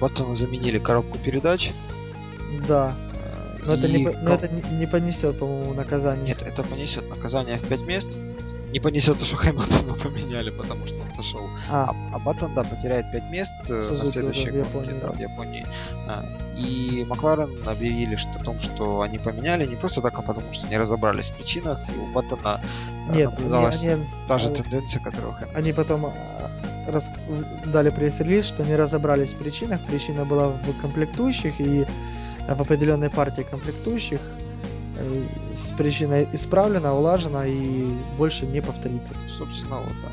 Баттону заменили коробку передач. Да. Но, и... это, не, но это не понесет, по-моему, наказание. Нет, это понесет наказание в 5 мест не понесет то, что Хэмилтона поменяли, потому что он сошел. А, а, а Баттон, да, потеряет 5 мест э, Сузуки на следующей гонке, Японии, да, в Японии. А, и Макларен объявили что, о том, что они поменяли не просто так, а потому что не разобрались в причинах, и у Баттона э, Нет, наблюдалась они, та же они, тенденция, которую Хэмилтон. Они потом э, раз, дали пресс-релиз, что не разобрались в причинах. Причина была в комплектующих и в определенной партии комплектующих Э, с причиной исправлена, улажена и больше не повторится. Собственно, вот да.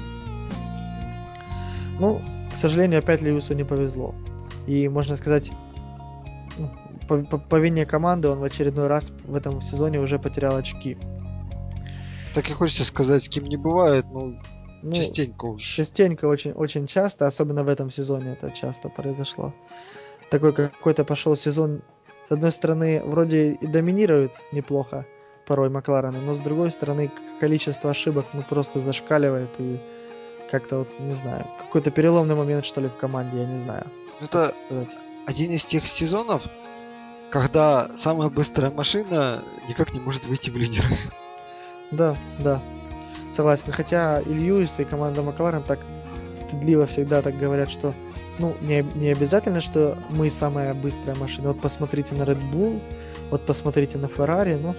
Ну, к сожалению, опять Льюису не повезло. И можно сказать, ну, по, по, по вине команды он в очередной раз в этом сезоне уже потерял очки. Так и хочется сказать, с кем не бывает, ну, ну частенько уже. Частенько, очень, очень часто, особенно в этом сезоне это часто произошло. Такой какой-то пошел сезон с одной стороны, вроде и доминируют неплохо порой Макларены, но с другой стороны, количество ошибок ну просто зашкаливает и как-то вот, не знаю, какой-то переломный момент, что ли, в команде, я не знаю. Это сказать. один из тех сезонов, когда самая быстрая машина никак не может выйти в лидеры. Да, да. Согласен. Хотя и Льюис, и команда Макларен так стыдливо всегда так говорят, что ну, не, не обязательно, что мы самая быстрая машина. Вот посмотрите на Red Bull, вот посмотрите на Ferrari, ну,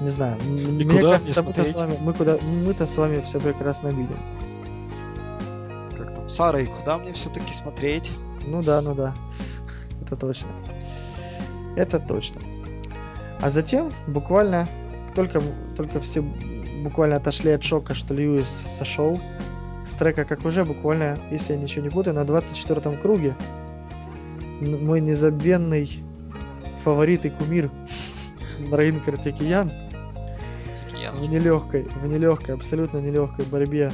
не знаю. И Мне куда кажется, мы-то с вами, мы куда, мы-то с вами все прекрасно видим. Как там, Сара, и куда мне все-таки смотреть? Ну да, ну да. Это точно. Это точно. А затем, буквально, только, только все буквально отошли от шока, что Льюис сошел с трека, как уже буквально, если я ничего не путаю, на 24-м круге мой незабвенный фаворит и кумир Раин я в нелегкой, в нелегкой, абсолютно нелегкой борьбе.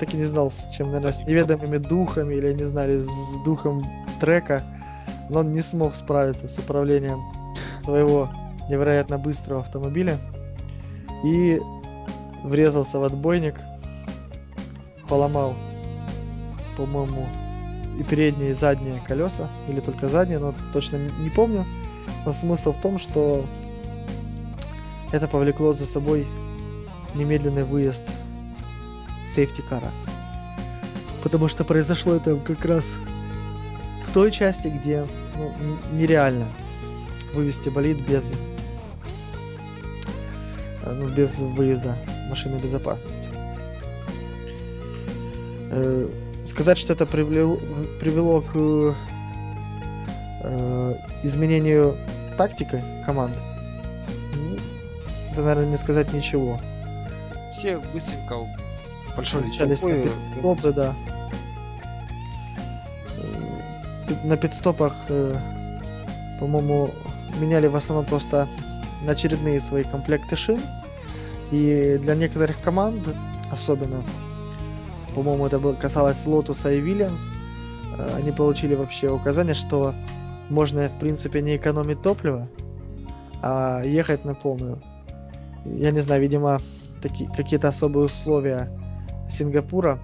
Так и не знал, с чем, наверное, с неведомыми духами или, не знали, с духом трека. Но он не смог справиться с управлением своего невероятно быстрого автомобиля. И врезался в отбойник. Поломал, по-моему, и передние, и задние колеса. Или только задние, но точно не помню. Но смысл в том, что это повлекло за собой немедленный выезд сейфти-кара. Потому что произошло это как раз в той части, где ну, нереально вывести болид без, э, ну, без выезда машины безопасности. Э, Сказать, что это привело, привело к э, изменению тактики команд, ну, это, наверное, не сказать ничего. Все быстренько большой Включались на толпой пит-стопы, да. Э, На пит-стопах, э, по-моему, меняли в основном просто на очередные свои комплекты шин. И для некоторых команд, особенно, по-моему, это было, касалось Лотуса и Вильямс, э, они получили вообще указание, что можно, в принципе, не экономить топливо, а ехать на полную. Я не знаю, видимо, таки, какие-то особые условия Сингапура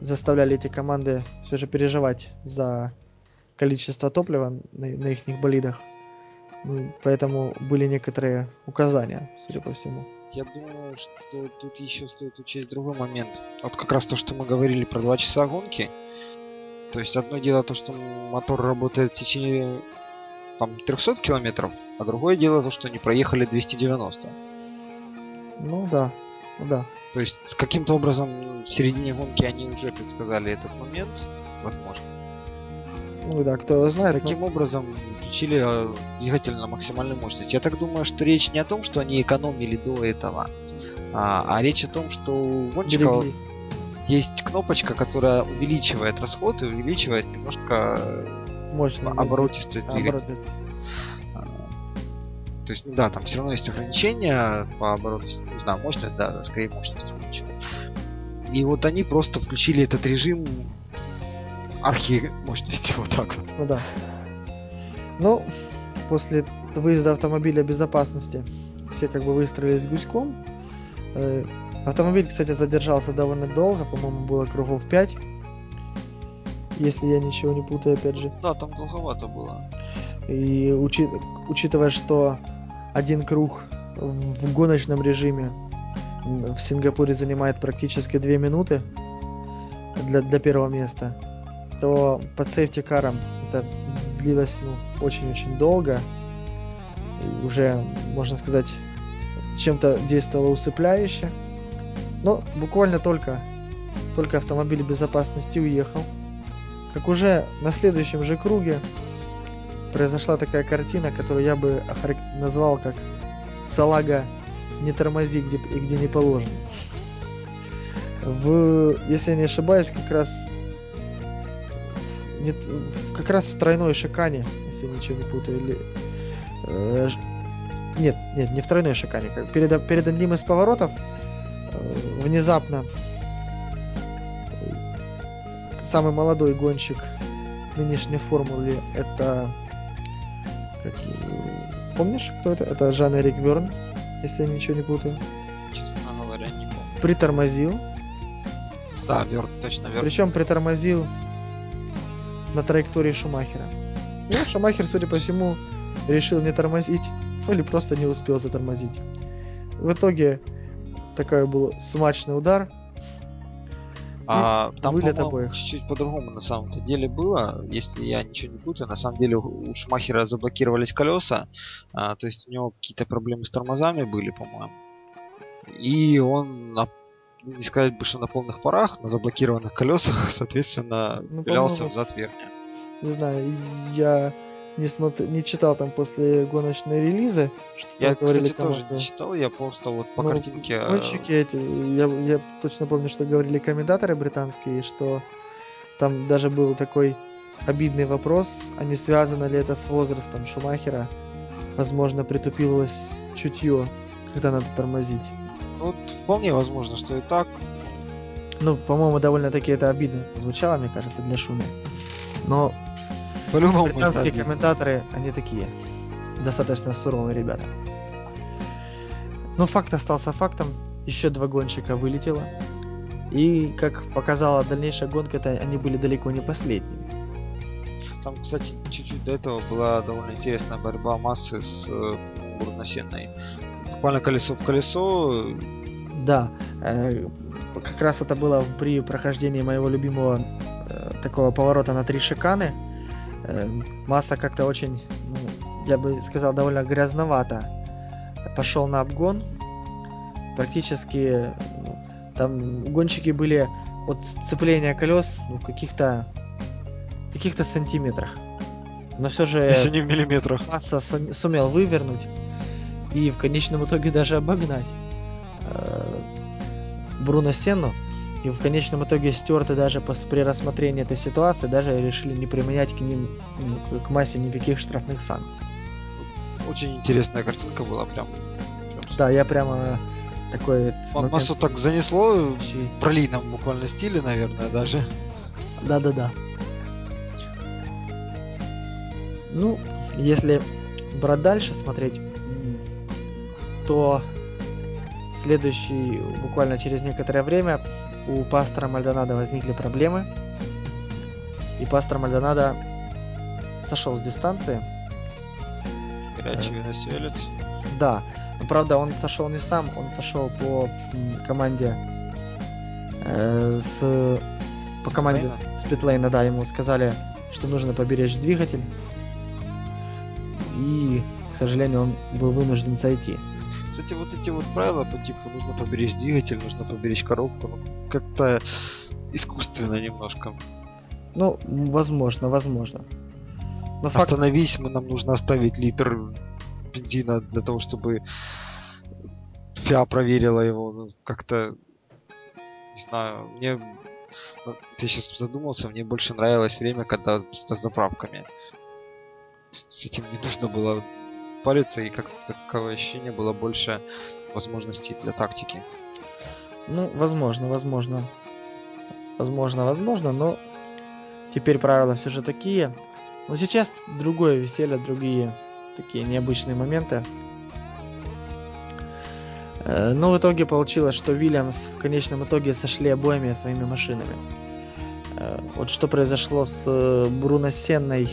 заставляли эти команды все же переживать за количество топлива на, на их болидах. Ну, поэтому были некоторые указания, судя по всему. Я думаю, что тут еще стоит учесть другой момент. Вот как раз то, что мы говорили про два часа гонки. То есть одно дело то, что мотор работает в течение там 300 километров, а другое дело то, что они проехали 290. Ну да, ну да. То есть каким-то образом в середине гонки они уже предсказали этот момент, возможно. Ну да, кто его знает. но- Таким образом включили э, двигатель на максимальную мощность. Я так думаю, что речь не о том, что они экономили до этого, а, а речь о том, что у гонщиков берегли. есть кнопочка, которая увеличивает расход и увеличивает немножко э, Мощно. оборотистость двигателя. Оборотистость. То есть, ну да, там все равно есть ограничения по оборотности, не знаю, мощность, да, скорее мощность увеличивает. И вот они просто включили этот режим архи мощности, вот так вот. Ну да. Ну, после выезда автомобиля безопасности все как бы выстроились гуськом. Э, Автомобиль, кстати, задержался довольно долго, по-моему, было кругов 5. Если я ничего не путаю, опять же. Да, там долговато было. И учи- учитывая, что один круг в гоночном режиме в Сингапуре занимает практически 2 минуты для, для первого места, то под сейфти-каром это длилось ну, очень-очень долго. Уже, можно сказать, чем-то действовало усыпляюще. Но буквально только, только автомобиль безопасности уехал. Как уже на следующем же круге произошла такая картина, которую я бы назвал как салага «Не тормози, где, и где не положено». В, если я не ошибаюсь, как раз не как раз в тройной шикане, если я ничего не путаю, или э, нет, нет, не в тройной шикане, как перед, перед одним из поворотов э, внезапно самый молодой гонщик нынешней формулы это как, помнишь, кто это? Это Жан-Эрик Верн, если я ничего не путаю. Честно говоря, не помню. Притормозил. Да, Верт, точно Верт. Причем притормозил на траектории Шумахера. Ну, Шумахер, судя по всему, решил не тормозить, ну или просто не успел затормозить. В итоге такой был смачный удар. А там, вылет обоих. чуть-чуть по-другому на самом-то деле было, если я ничего не путаю. На самом деле у Шумахера заблокировались колеса, а, то есть у него какие-то проблемы с тормозами были, по-моему. И он, на, ну, не сказать бы, что на полных парах, на заблокированных колесах, соответственно, Ну, пилялся по-моему, взад верхня. Не знаю, я не, смотр... не читал там после гоночной релизы, что Я, там говорили кстати, тоже не читал, я просто вот по Ну, картинке... э, Гонщики эти, я, я точно помню, что говорили комментаторы британские, что там даже был такой обидный вопрос, а не связано ли это с возрастом Шумахера. Возможно, притупилось чутье, когда надо тормозить. Ну, вот вполне возможно, что и так. Ну, по-моему, довольно-таки это обидно звучало, мне кажется, для Шуми. Но По-любому британские комментаторы, они такие, достаточно суровые ребята. Но факт остался фактом. Еще два гонщика вылетело. И, как показала дальнейшая гонка, это они были далеко не последними. Там, кстати, чуть-чуть до этого была довольно интересная борьба массы с э, Бруно Сенной. Буквально колесо в колесо. Да, э, как раз это было при прохождении моего любимого э, такого поворота на три шиканы. Э, Масса как-то очень, ну, я бы сказал, довольно грязновато пошел на обгон. Практически ну, там гонщики были от сцепления колес ну, в каких-то каких-то сантиметрах. Но все же Если не в миллиметрах. Масса сум- сумел вывернуть и в конечном итоге даже обогнать Бруно Сенну. И в конечном итоге стерты даже пос- при рассмотрении этой ситуации даже решили не применять к ним, к- массе никаких штрафных санкций. Очень интересная картинка была прям. прям Да, я прямо такой вот Массу так занесло вообще- в пролином буквально стиле, наверное, даже. Да-да-да. Ну, если брать дальше смотреть, то следующий, буквально через некоторое время, у пастора Мальдонада возникли проблемы. И пастор Мальдонадо сошел с дистанции. Горячий венесуэлец. Да, правда он сошел не сам, он сошел по команде э, с по команде Питлейна? с Питлейна, да, ему сказали, что нужно поберечь двигатель. И, к сожалению, он был вынужден сойти. Кстати, вот эти вот правила по типу нужно поберечь двигатель, нужно поберечь коробку, ну, как-то искусственно немножко. Ну, возможно, возможно. Но факт, Остановись, мы, нам нужно оставить литр бензина для того, чтобы ФИА проверила его. Ну, как-то, не знаю, мне... ну, Я сейчас задумался, мне больше нравилось время, когда с заправками. С этим не нужно было париться, и как-то такое ощущение было больше возможностей для тактики. ну, возможно, возможно. Возможно, возможно, но теперь правила все же такие. Но сейчас другое веселье, другие такие необычные моменты. Э, Но в итоге получилось, что Вильямс в конечном итоге сошли обоими своими машинами. Э, Вот что произошло с э, Бруно Сенной,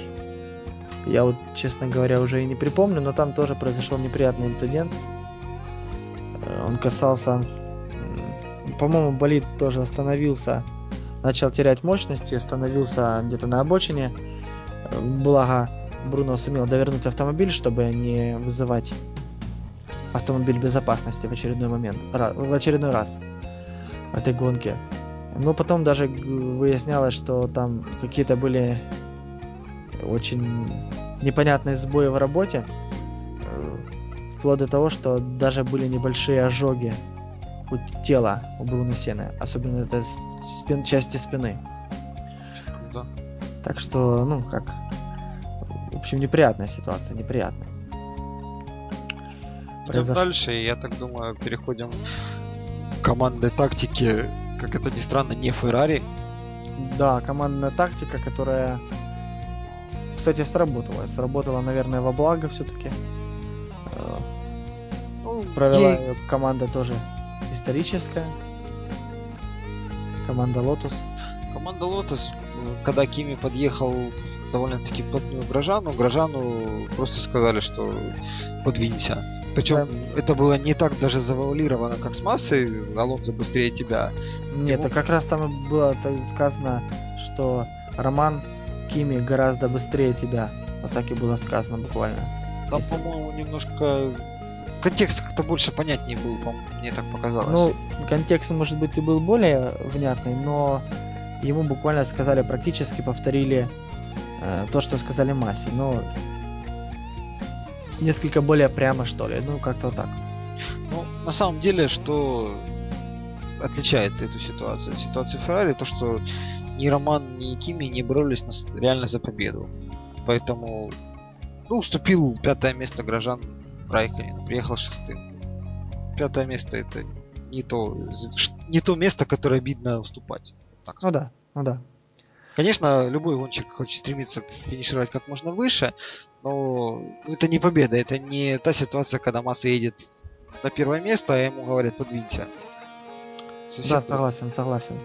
я вот, честно говоря, уже и не припомню, но там тоже произошел неприятный инцидент. Э, Он касался, по-моему, болид тоже остановился, начал терять мощности, остановился где-то на обочине. Благо, Бруно сумел довернуть автомобиль, чтобы не вызывать автомобиль безопасности в очередной момент, в очередной раз в этой гонке. Но потом даже выяснялось, что там какие-то были очень непонятные сбои в работе, э, вплоть до того, что даже были небольшие ожоги у тела у Бруно Сены, особенно это спин- части спины. Круто. Так что, ну, как, в общем, неприятная ситуация, неприятная. Идем дальше, я так думаю, переходим к командной тактике, как это ни странно, не Феррари. Да, командная тактика, которая, кстати, сработала. Сработала, наверное, во благо все-таки. Ну, Провела ее команда тоже историческая. Команда Lotus. Команда Lotus, э, когда Кими подъехал довольно-таки плотную Грожану. Грожану просто сказали, что подвинься. Причем да. это было не так даже завуалировано, как с массой, Алонзо быстрее тебя. Нет, Его... как раз там было сказано, что Роман Кими гораздо быстрее тебя. Вот так и было сказано буквально. Там, Если... по-моему, немножко контекст как-то больше понятнее был, мне так показалось. Ну, контекст, может быть, и был более внятный, но ему буквально сказали, практически повторили э, то, что сказали Массе, но несколько более прямо, что ли, ну, как-то вот так. Ну, на самом деле, что отличает эту ситуацию? Ситуацию Феррари, то, что ни Роман, ни Кими не боролись на, реально за победу. Поэтому, ну, уступил пятое место горожан Райконин, приехал шестым. Пятое место это не то, не то место, которое обидно уступать. Так ну да, ну да. Конечно, любой гонщик хочет стремиться финишировать как можно выше, но это не победа, это не та ситуация, когда Масса едет на первое место, а ему говорят подвинься. Совсем да, согласен, согласен.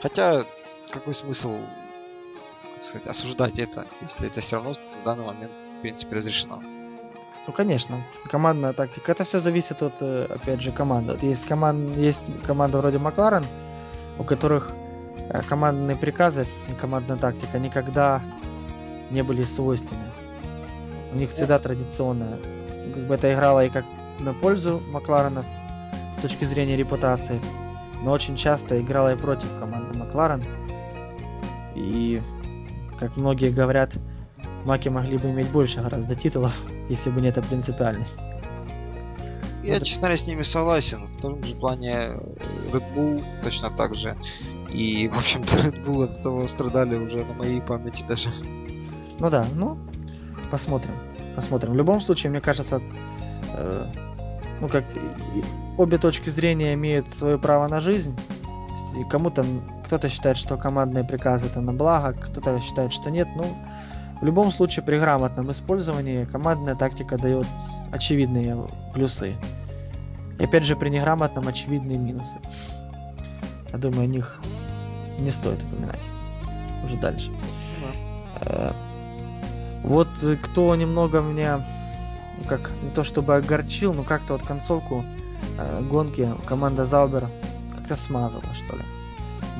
Хотя, какой смысл сказать, осуждать это, если это все равно в данный момент, в принципе, разрешено? Ну, конечно. Командная тактика. Это все зависит от, э, опять же, команды. Вот есть, команд... есть команда вроде Макларен, у которых э, командные приказы и командная тактика никогда не были свойственны. У них всегда традиционная. Как бы это играло и как на пользу Макларенов с точки зрения репутации, но очень часто играла и против команды Макларен. И, как многие говорят, Маки могли бы иметь больше гораздо титулов, если бы не эта принципиальность. Я, вот. честно говоря, с ними согласен. В том же плане э, Red Bull точно так же. И, в общем-то, Red Bull от этого страдали уже на моей памяти даже. Ну да, ну, посмотрим. Посмотрим. В любом случае, мне кажется, э, ну как, обе точки зрения имеют свое право на жизнь. Кому-то, кто-то считает, что командные приказы это на благо, кто-то считает, что нет. Ну, в любом случае, при грамотном использовании командная тактика дает очевидные плюсы. И опять же, при неграмотном очевидные минусы. Я думаю, о них не стоит упоминать. Уже дальше. Да. Вот кто немного меня, ну как, не то чтобы огорчил, но как-то вот концовку э, гонки команда Заубер как-то смазала, что ли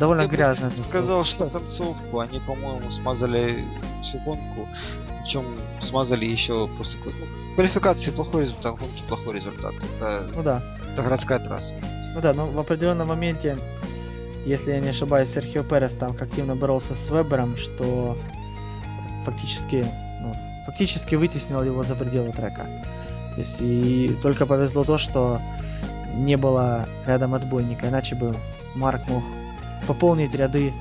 довольно Я грязно. сказал, что концовку они, по-моему, смазали всю гонку. Причем смазали еще после ну, квалификации плохой результат, гонки плохой результат. Это, ну да. Это городская трасса. Ну да, но в определенном моменте, если я не ошибаюсь, Серхио Перес там активно боролся с Вебером, что фактически, ну, фактически вытеснил его за пределы трека. То есть и только повезло то, что не было рядом отбойника, иначе бы Марк мог пополнить ряды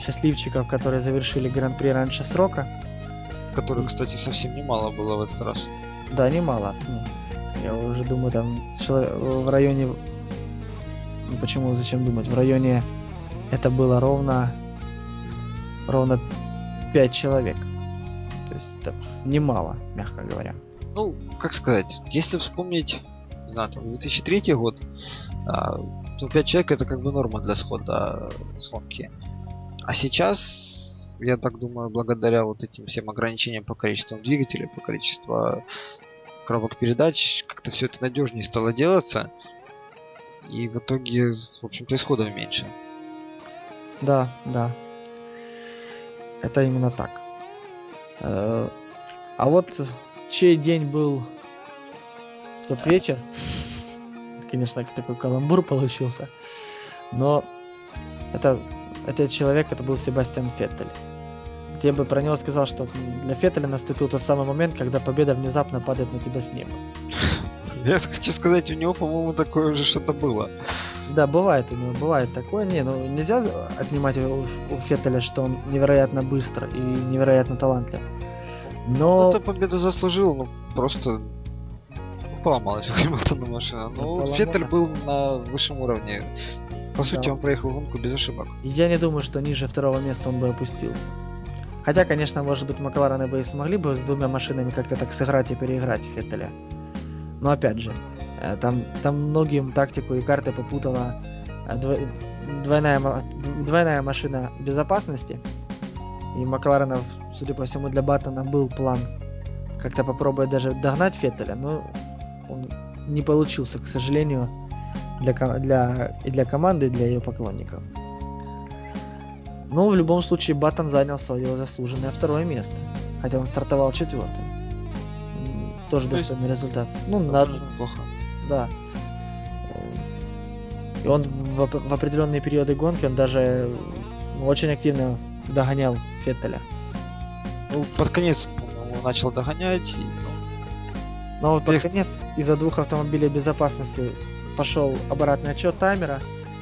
счастливчиков, которые завершили гран-при раньше срока. Которых, кстати, совсем немало было в этот раз. Да, немало. Ну, я уже думаю, там в районе... Ну, почему, зачем думать? В районе это было ровно... Ровно 5 человек. То это немало, мягко говоря. Ну, как сказать, если вспомнить, не знаю, там, 2003 год, а, ну, 5 человек это как бы норма для схода сходки. А сейчас, я так думаю, благодаря вот этим всем ограничениям по количеству двигателей, по количеству коробок передач, как-то все это надежнее стало делаться. И в итоге, в общем-то, исходов меньше. Да, да. Это именно так. Э, а вот чей день был в тот вечер? конечно, такой каламбур получился. Но это, этот человек, это был Себастьян Феттель. Я бы про него сказал, что для Феттеля наступил тот самый момент, когда победа внезапно падает на тебя с неба. Я хочу сказать, у него, по-моему, такое уже что-то было. Да, бывает у него, бывает такое. Не, ну нельзя отнимать у, у Феттеля, что он невероятно быстро и невероятно талантлив. Но... Это победу заслужил, ну просто поломалась у Хэмилтона машина. Ну, Феттель был на высшем уровне. По сути, да. он проехал гонку без ошибок. Я не думаю, что ниже второго места он бы опустился. Хотя, конечно, может быть, Макларены бы и смогли бы с двумя машинами как-то так сыграть и переиграть Феттеля. Но опять же, э, там, там многим тактику и карты попутала э, двойная, двойная машина безопасности И Макларенов, судя по всему, для Баттона был план как-то попробовать даже догнать Феттеля, но он не получился, к сожалению, для, для, и для команды, и для ее поклонников. Но в любом случае Баттон занял свое заслуженное второе место, хотя он стартовал четвертым. Тоже То достойный результат. Ну, на одну... плохо. Да. И он в, в определенные периоды гонки, он даже ну, очень активно догонял Феттеля. Ну, под конец он начал догонять. И... Но вот под конец из-за двух автомобилей безопасности пошел обратный отчет таймера.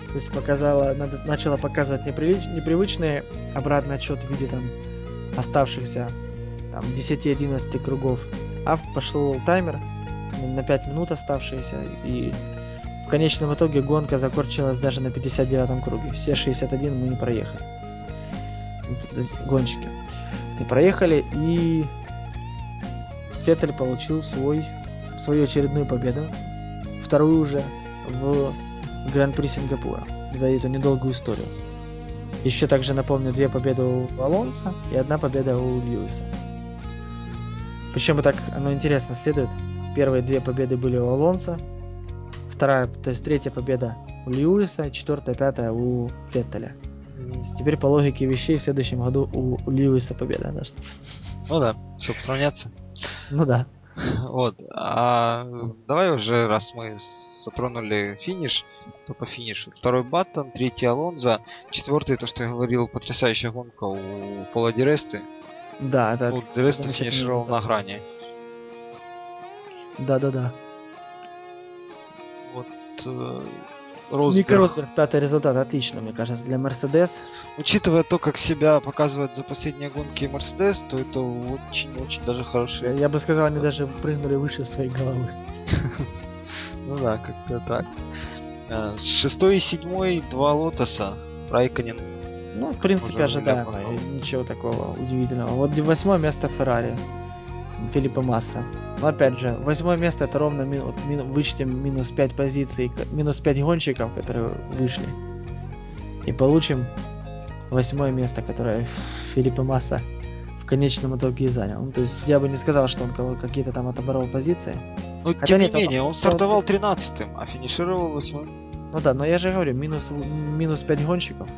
То есть показала, начала показывать неприлич, непривычный обратный отчет в виде там оставшихся там 10-11 кругов. А пошел таймер на 5 минут оставшиеся и в конечном итоге гонка закончилась даже на 59-м круге. Все 61 мы не проехали. Гонщики. Не проехали и Феттель получил свой, свою очередную победу. Вторую уже в Гран-при Сингапура за эту недолгую историю. Еще также напомню, две победы у Алонса и одна победа у Льюиса. Причем так оно интересно следует. Первые две победы были у Алонса, вторая, то есть третья победа у Льюиса, четвертая, пятая у Феттеля. Теперь по логике вещей в следующем году у Льюиса победа должна. Ну да, чтобы сравняться. Ну да. Вот. А давай уже, раз мы затронули финиш, то по финишу. Второй Баттон, третий Алонзо, четвертый, то, что я говорил, потрясающая гонка у Пола Диресты. Да, это... Ну, Диресты финишировал на грани. Да-да-да. Вот э, Росберг. Ника Росберг, пятый результат, отлично, мне кажется, для Мерседес. Учитывая то, как себя показывает за последние гонки Мерседес, то это очень-очень даже хороший. Я бы сказал, они даже прыгнули выше своей головы. Ну да, как-то так. Э, шестой и седьмой два лотоса. Райконин. Ну, в принципе, ожидаемо. Ничего такого удивительного. Вот восьмое место Феррари. Филиппа Масса. Но опять же, восьмое место это ровно ми, ми, вычтем минус 5 позиций, минус 5 гонщиков, которые вышли. И получим восьмое место, которое Филиппа Масса в конечном итоге и занял. Ну, то есть я бы не сказал, что он какие-то там отобрал позиции. Ну, Хотя тем не менее, он, он стартовал 13-м, а финишировал 8 Ну да, но я же говорю, минус, минус 5 гонщиков.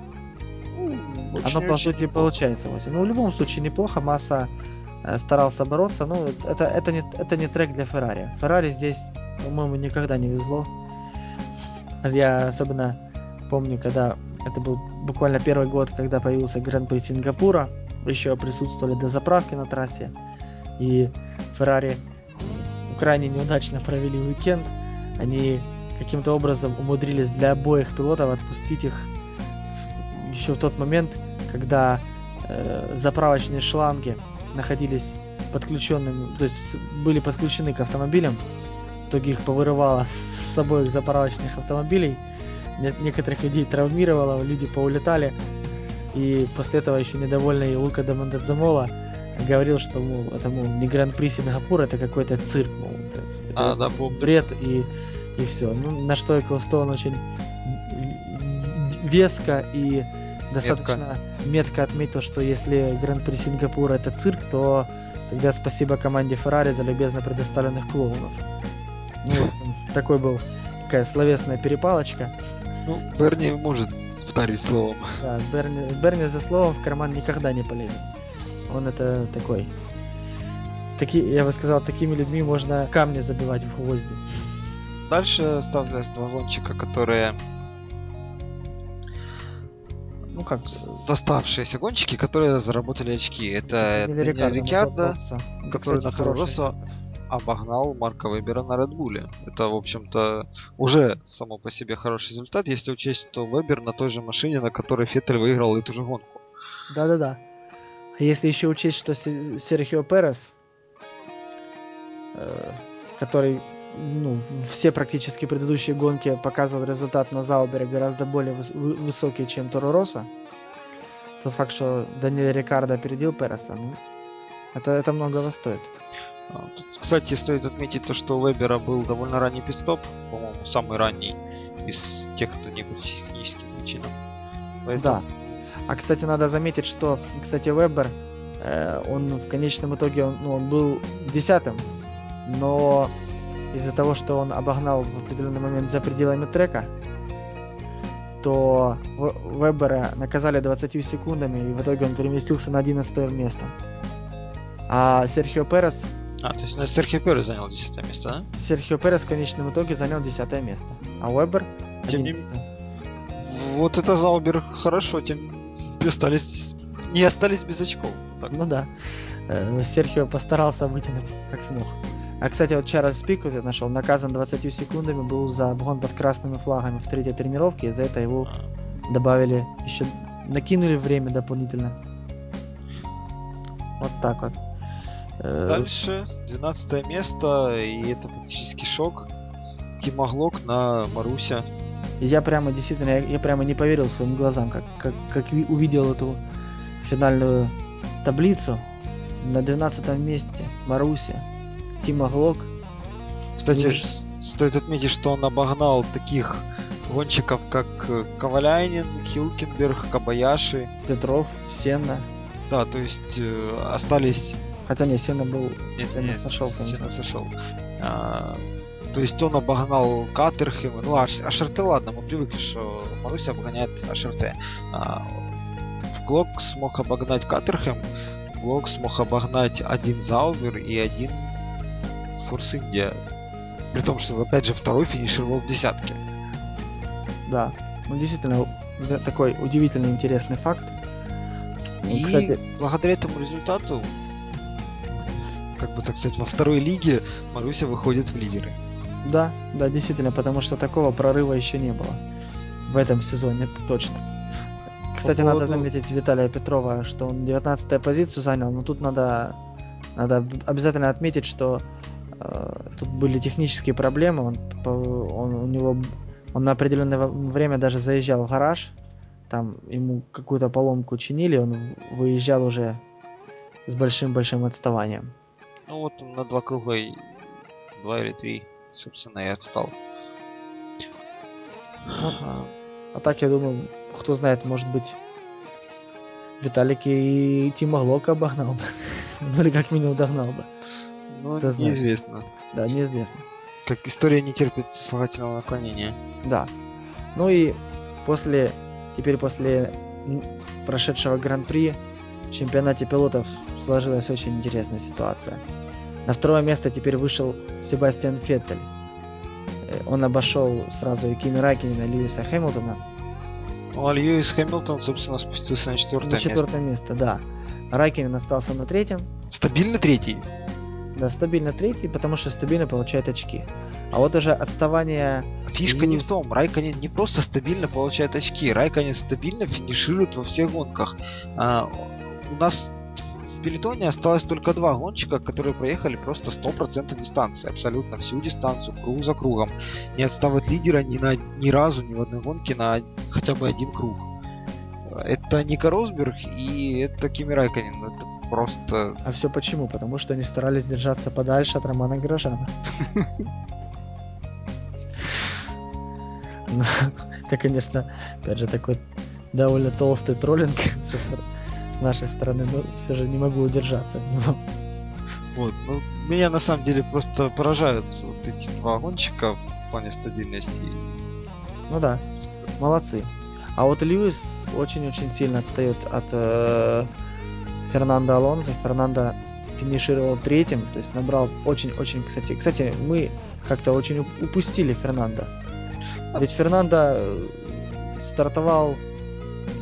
Ну, Оно по сути неплохо. получается 8. Ну, в любом случае, неплохо. Масса Э, старался бороться. Ну, это, это, не, это не трек для Феррари. Феррари здесь, по-моему, никогда не везло. Я особенно помню, когда это был буквально первый год, когда появился Гран-при Сингапура. Еще присутствовали до заправки на трассе. И Феррари крайне неудачно провели уикенд. Они каким-то образом умудрились для обоих пилотов отпустить их еще в тот момент, когда э, заправочные шланги находились подключенными, то есть были подключены к автомобилям. В итоге их повырывало с обоих заправочных автомобилей. Некоторых людей травмировало, люди поулетали. И после этого еще недовольный Лука де Мондедзамола говорил, что мол, это мол, не гран-при Сингапура, это какой-то цирк, мол, это, а, да, бред и, и все. Ну, на что Эклстоун очень веско и достаточно метко. метко отметил, что если Гран-при Сингапура это цирк, то тогда спасибо команде Феррари за любезно предоставленных клоунов. Ну, такой был такая словесная перепалочка. Ну, Берни может вторить словом. Да, Берни, Берни за словом в карман никогда не полезет. Он это такой. Таки, я бы сказал, такими людьми можно камни забивать в гвозди. Дальше оставляются два гонщика, которые ну как, оставшиеся гонщики, которые заработали очки. Это Даниэль Рикардо, который на Хорошо обогнал Марка Вебера на Редбуле. Это, в общем-то, уже само по себе хороший результат, если учесть, что Вебер на той же машине, на которой Феттель выиграл эту же гонку. Да-да-да. А если еще учесть, что Серхио Перес, э, который ну, все практически предыдущие гонки показывал результат на Заубере гораздо более выс- высокий, чем Торо Росса. Тот факт, что Даниэль Рикардо опередил Переса, ну, это, это многого стоит. А, тут, кстати, стоит отметить то, что у Вебера был довольно ранний пидстоп, по-моему, самый ранний из тех, кто не был техническим причинам. Поэтому... Да. А, кстати, надо заметить, что, кстати, Вебер, э, он в конечном итоге, он, ну, он был десятым, но из-за того, что он обогнал в определенный момент за пределами трека, то Вебера наказали 20 секундами, и в итоге он переместился на 11 место. А Серхио Перес... А, то есть ну, Серхио Перес занял 10 место, да? Серхио Перес в конечном итоге занял 10 место, а Вебер 11 не... Вот это Заубер хорошо, тем остались... не остались без очков. Так. Ну да. Э, Серхио постарался вытянуть, как смог. А, кстати, вот Чарльз Пик я нашел, наказан 20 секундами, был за обгон под красными флагами в третьей тренировке, и за это его добавили, еще накинули время дополнительно. Вот так вот. Э, Дальше, 12 место, и это практически шок. Тима Глок на Маруся. Я прямо, действительно, я, я прямо не поверил своим глазам, как, как, как увидел эту финальную таблицу. На 12 месте Маруся, Тима Глок. Кстати, Уж... стоит отметить, что он обогнал таких гонщиков, как э, Коваляйнин, Хилкенберг, Кабаяши. Петров, Сенна. Да, то есть э, остались... Хотя не, Сенна был... Нет, Сенна нет, сошел, Сенна сошел. А, то есть он обогнал Катерхема. Ну, а Ашерте, ладно, мы привыкли, что Маруся обгоняет Ашерте. А, Глок смог обогнать Катерхем, Глок смог обогнать один Заубер и один Форс Индия. При том, что, опять же, второй финишировал в десятке. Да, ну действительно, такой удивительный интересный факт. И, кстати... благодаря этому результату, как бы так сказать, во второй лиге Маруся выходит в лидеры. Да, да, действительно, потому что такого прорыва еще не было в этом сезоне, это точно. Кстати, По поводу... надо заметить Виталия Петрова, что он 19 позицию занял, но тут надо, надо обязательно отметить, что тут были технические проблемы, он, он, у него, он на определенное время даже заезжал в гараж, там ему какую-то поломку чинили, он выезжал уже с большим-большим отставанием. Ну вот на два круга, два или три, собственно, и отстал. Ну, а так, я думаю, кто знает, может быть, Виталик и Тима Глока обогнал бы. ну или как минимум догнал бы. Ну, кто неизвестно. Да, неизвестно. Как история не терпит сослагательного наклонения. Да. Ну и после, теперь после прошедшего гран-при в чемпионате пилотов сложилась очень интересная ситуация. На второе место теперь вышел Себастьян Феттель Э, он обошел сразу и Кими Райкинена, и Льюиса Хэмилтона. Ну, а Льюис Хэмилтон, собственно, спустился на четвертое место. На четвертое место, да. Райкинен остался на третьем. Стабильно третий? Да, стабильно третий, потому что стабильно получает очки. А вот уже отставание... Фишка Льюис... не в том, Райконин не просто стабильно получает очки, Райконин стабильно финиширует во всех гонках. А, у нас в пелетоне осталось только два гонщика, которые проехали просто 100% дистанции. Абсолютно всю дистанцию, круг за кругом. Не отстав от лидера ни, на, ни разу, ни в одной гонке на хотя бы один круг. Это Ника Росберг и это Кими Райконин. Это просто... А все почему? Потому что они старались держаться подальше от Романа Грожана. Ну, это, конечно, опять же, такой довольно толстый троллинг с нашей стороны, но все же не могу удержаться от него. Вот, ну, меня на самом деле просто поражают вот эти два гонщика в плане стабильности. Ну да, молодцы. А вот Льюис очень-очень сильно отстает от э, Фернандо Алонso. Фернандо финишировал третьим, то есть набрал очень-очень, кстати, кстати, мы как-то очень упустили Фернандо. Ведь Фернандо э, стартовал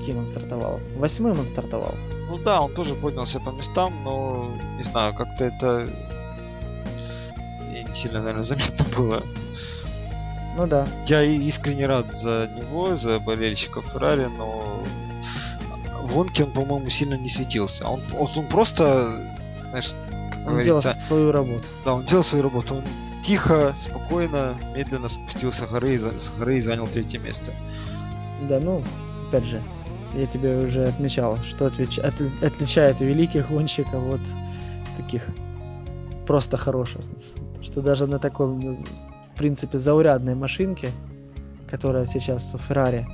каким он стартовал? Восьмым он стартовал. Ну да, он тоже поднялся по местам, но не знаю, как-то это не сильно, наверное, заметно было. Ну да. Я искренне рад за него, за болельщиков Феррари, но в он, по-моему, сильно не светился. Он, он, он просто, знаешь, он делал свою работу. Да, он делал свою работу. Он тихо, спокойно, медленно спустился горы, с горы и занял третье место. Да, ну, опять же, я тебе уже отмечал, что отвеч... от... отличает великих гонщиков от таких просто хороших. Что даже на таком, в принципе, заурядной машинке, которая сейчас у Феррари,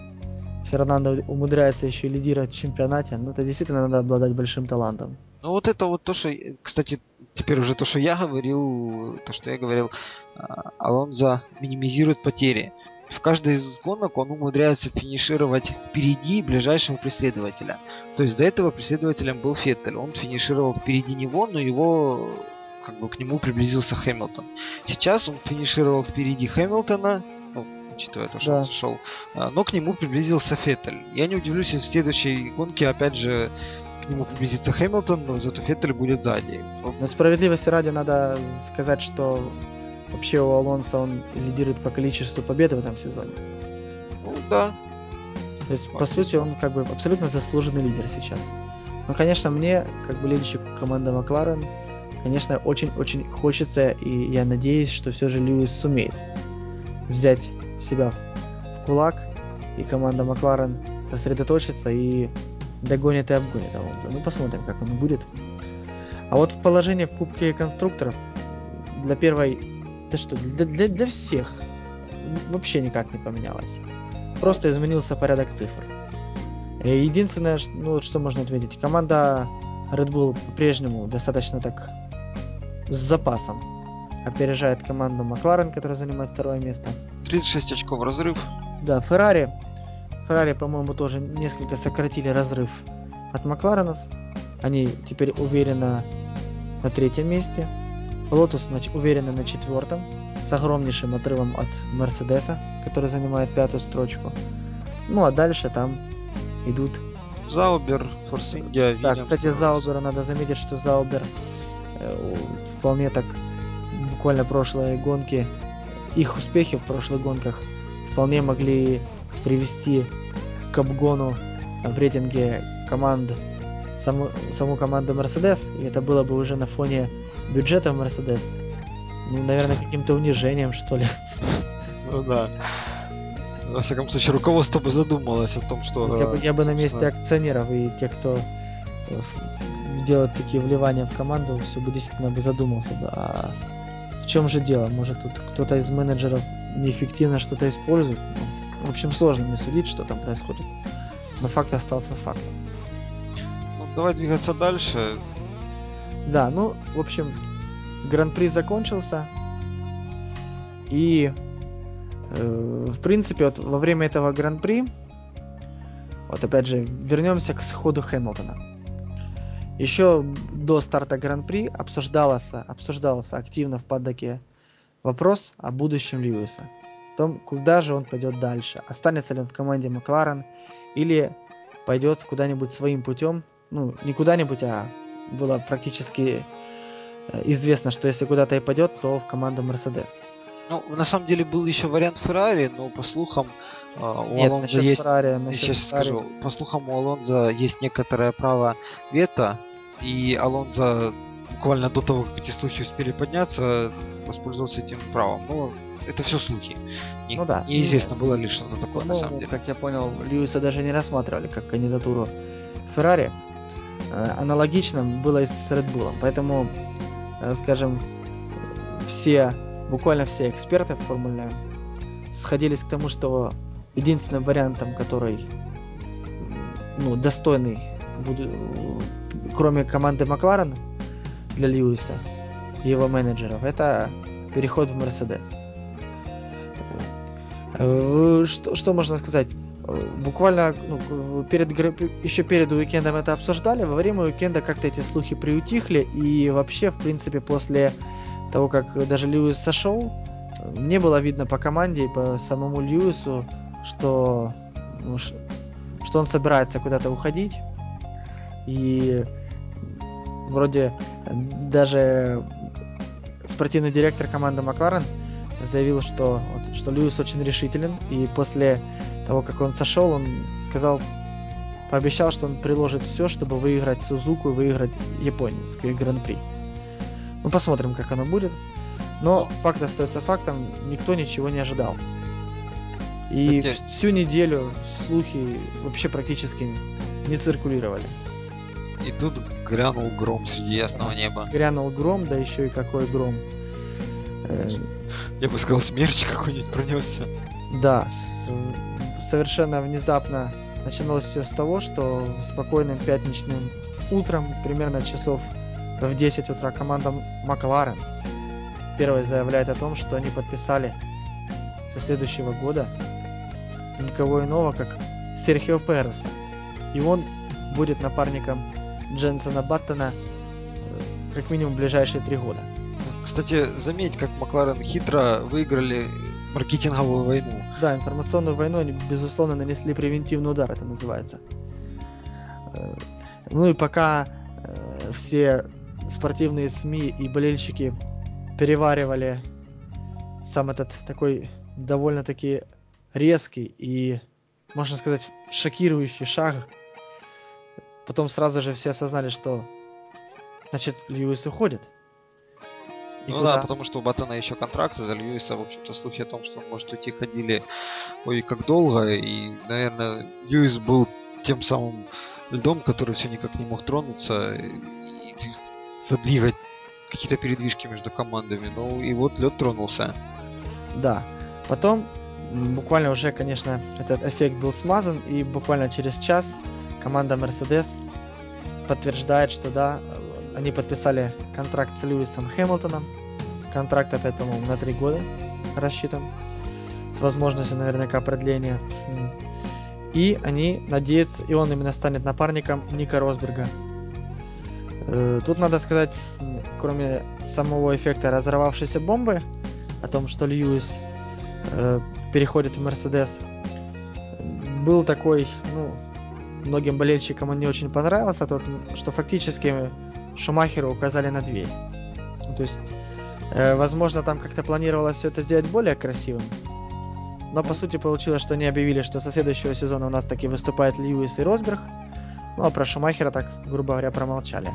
Фернандо умудряется еще лидировать в чемпионате, ну это действительно надо обладать большим талантом. Ну вот это вот то, что, кстати, теперь уже то, что я говорил, то, что я говорил, а, Алонзо минимизирует потери. В каждой из гонок он умудряется финишировать впереди ближайшего преследователя. То есть до этого преследователем был Феттель. Он финишировал впереди него, но его как бы к нему приблизился Хэмилтон. Сейчас он финишировал впереди Хэмилтона, учитывая то, что да. он сошел, а, но к нему приблизился Феттель. Я не удивлюсь, если в следующей гонке опять же к нему приблизится Хэмилтон, но зато Феттель будет сзади. На справедливости ради надо сказать, что вообще у Алонса он лидирует по количеству побед в этом сезоне. Ну да. То есть, по сути, он как бы абсолютно заслуженный лидер сейчас. Но, конечно, мне, как болельщику команды Макларен, конечно, очень-очень хочется, и я надеюсь, что все же Льюис сумеет взять себя в кулак, и команда Макларен сосредоточится и догонит и обгонит Алонзо. Ну, посмотрим, как он будет. А вот в положении в Кубке конструкторов для первой... Да что, для, для, для всех вообще никак не поменялось. Просто изменился порядок цифр. Единственное, ну, что можно отметить, команда Red Bull по-прежнему достаточно так с запасом опережает команду Макларен, которая занимает второе место. 36 очков разрыв. Да, Феррари. Феррари, по-моему, тоже несколько сократили разрыв от Макларенов. Они теперь уверенно на третьем месте. Лотус уверенно на четвертом, с огромнейшим отрывом от Мерседеса, который занимает пятую строчку. Ну а дальше там идут Заубер, Форс Индия, Да, кстати, Зауберу надо заметить, что Заубер э, вполне так буквально прошлые гонки, их успехи в прошлых гонках вполне могли привести к обгону в рейтинге команд саму, саму команду Mercedes, и это было бы уже на фоне бюджета Mercedes. Ну, наверное, каким-то унижением, что ли. Ну да. Во всяком случае, руководство бы задумалось о том, что... Я бы, я бы на месте акционеров и тех, кто делает такие вливания в команду, все бы действительно бы задумался бы. А в чем же дело? Может тут кто-то из менеджеров неэффективно что-то использует? Ну, в общем, сложно мне судить, что там происходит. Но факт остался фактом. Ну, давай двигаться дальше. Да, ну, в общем, гран-при закончился. И, э, в принципе, вот во время этого гран-при, вот опять же, вернемся к сходу Хэмилтона. Еще до старта Гран-при обсуждался, обсуждался активно в паддоке вопрос о будущем Льюиса. О том, куда же он пойдет дальше. Останется ли он в команде Макларен или пойдет куда-нибудь своим путем. Ну, не куда-нибудь, а было практически э, известно, что если куда-то и пойдет, то в команду Мерседес. Ну, на самом деле был еще вариант Феррари, но по слухам а, у Нет, Алонзо есть... Феррари, сейчас Феррари. скажу. По слухам у Алонзо есть некоторое право вето и Алонзо буквально до того, как эти слухи успели подняться, воспользовался этим правом. Но это все слухи. Не, ну да. Неизвестно было ли что-то такое ну, на самом деле. Как я понял, Льюиса даже не рассматривали как кандидатуру Феррари. Э, аналогично было и с Red Bull. Поэтому, э, скажем, все, буквально все эксперты формульные сходились к тому, что единственным вариантом, который ну, достойный будет, кроме команды Макларен для Льюиса и его менеджеров, это переход в Мерседес. Э, что, что можно сказать? Буквально ну, перед еще перед уикендом это обсуждали, во время уикенда как-то эти слухи приутихли, и вообще, в принципе, после того, как даже Льюис сошел, не было видно по команде и по самому Льюису, что, ну, что он собирается куда-то уходить. И вроде даже спортивный директор команды Макларен заявил, что, вот, что Льюис очень решителен, и после того, как он сошел, он сказал, пообещал, что он приложит все, чтобы выиграть Сузуку и выиграть японский гран-при. Ну, посмотрим, как оно будет. Но факт остается фактом, никто ничего не ожидал. И Кстати... всю неделю слухи вообще практически не циркулировали. И тут грянул гром среди ясного неба. Грянул гром, да еще и какой гром. Я бы сказал, смерч какой-нибудь пронесся. Да. Совершенно внезапно начиналось все с того, что в спокойным пятничным утром, примерно часов в 10 утра, команда Макларен первой заявляет о том, что они подписали со следующего года никого иного, как Серхио Переса. И он будет напарником Дженсона Баттона э, как минимум ближайшие три года. Кстати, заметь, как Макларен хитро выиграли маркетинговую войну. Да, информационную войну они, безусловно, нанесли превентивный удар, это называется. Э, ну и пока э, все спортивные СМИ и болельщики переваривали сам этот такой довольно-таки резкий и, можно сказать, шокирующий шаг, потом сразу же все осознали, что значит Льюис уходит. И ну куда? да, потому что у Батона еще контракт, за Льюиса, в общем-то, слухи о том, что он может уйти, ходили ой, как долго, и, наверное, Льюис был тем самым льдом, который все никак не мог тронуться и задвигать какие-то передвижки между командами. Ну и вот лед тронулся. Да. Потом буквально уже, конечно, этот эффект был смазан, и буквально через час команда Mercedes подтверждает, что да, они подписали контракт с Льюисом Хэмилтоном. Контракт, опять, по-моему, на три года рассчитан. С возможностью наверняка продления. И они надеются, и он именно станет напарником Ника Росберга. Э, тут надо сказать, кроме самого эффекта разорвавшейся бомбы, о том, что Льюис переходит в Мерседес, был такой, ну, многим болельщикам он не очень понравился, тот, что фактически Шумахеру указали на дверь. То есть, э, возможно, там как-то планировалось все это сделать более красивым. Но по сути получилось, что они объявили, что со следующего сезона у нас таки выступает Льюис и Росберг. Ну а про Шумахера так, грубо говоря, промолчали.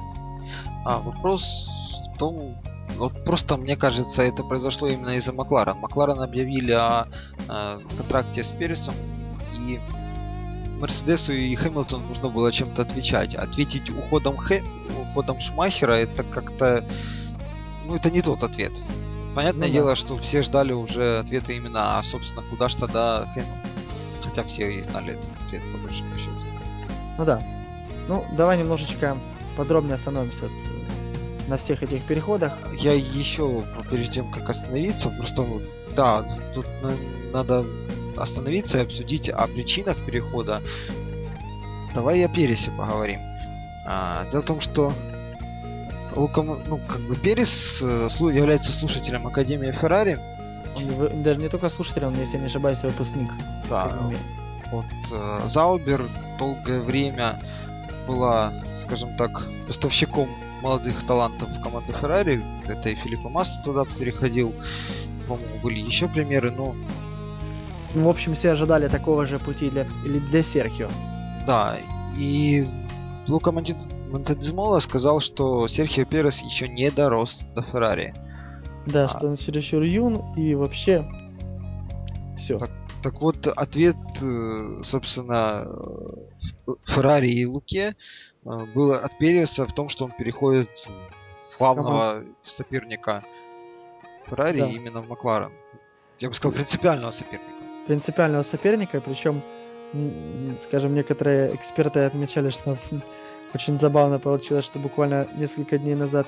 А вопрос в том, вот просто мне кажется, это произошло именно из-за Макларен. Макларен объявили о, о контракте с Пересом, и Мерседесу и Хэмилтону нужно было чем-то отвечать. Ответить уходом, Хэ... уходом Шумахера это как-то... Ну, это не тот ответ. Понятное ну, дело, да. что все ждали уже ответа именно, а, собственно, куда же тогда Хэмилтон? Хотя все и знали этот ответ, по большому счету. Ну да. Ну, давай немножечко подробнее остановимся на всех этих переходах. Я еще, прежде чем как остановиться, просто, да, тут надо остановиться и обсудить о причинах перехода. Давай о Пересе поговорим. А, дело в том, что Лука, ну, как бы Перес э, является слушателем Академии Феррари. Он даже не только слушателем, он, если не ошибаюсь, выпускник. Да. Вот э, Заубер долгое время была, скажем так, поставщиком молодых талантов в команду Феррари. Это и Филиппа Масса туда переходил. По-моему, были еще примеры, но ну, в общем, все ожидали такого же пути для, или для Серхио. Да, и Лука Монтедзимола сказал, что Серхио Перес еще не дорос до Феррари. Да, а... что он чересчур юн и вообще все. Так, так вот, ответ, э, собственно, Феррари и Луке э, был от Переса в том, что он переходит в главного соперника Феррари да. именно в Макларен. Я бы сказал, принципиального соперника принципиального соперника, причем, скажем, некоторые эксперты отмечали, что очень забавно получилось, что буквально несколько дней назад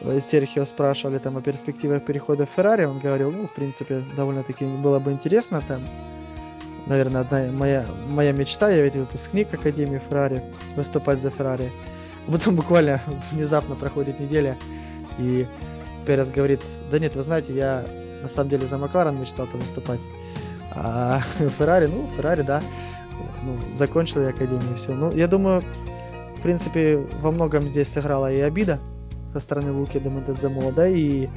э, Серхио спрашивали там о перспективах перехода в Феррари, он говорил, ну, в принципе, довольно-таки было бы интересно там, наверное, одна моя, моя мечта, я ведь выпускник Академии Феррари, выступать за Феррари. Потом буквально внезапно проходит неделя, и Перес говорит, да нет, вы знаете, я на самом деле за Макларен мечтал там выступать. А Феррари, ну, Феррари, да. Ну, закончил я академию, все. Ну, я думаю, в принципе, во многом здесь сыграла и обида со стороны Луки Демонтедзамола, да, и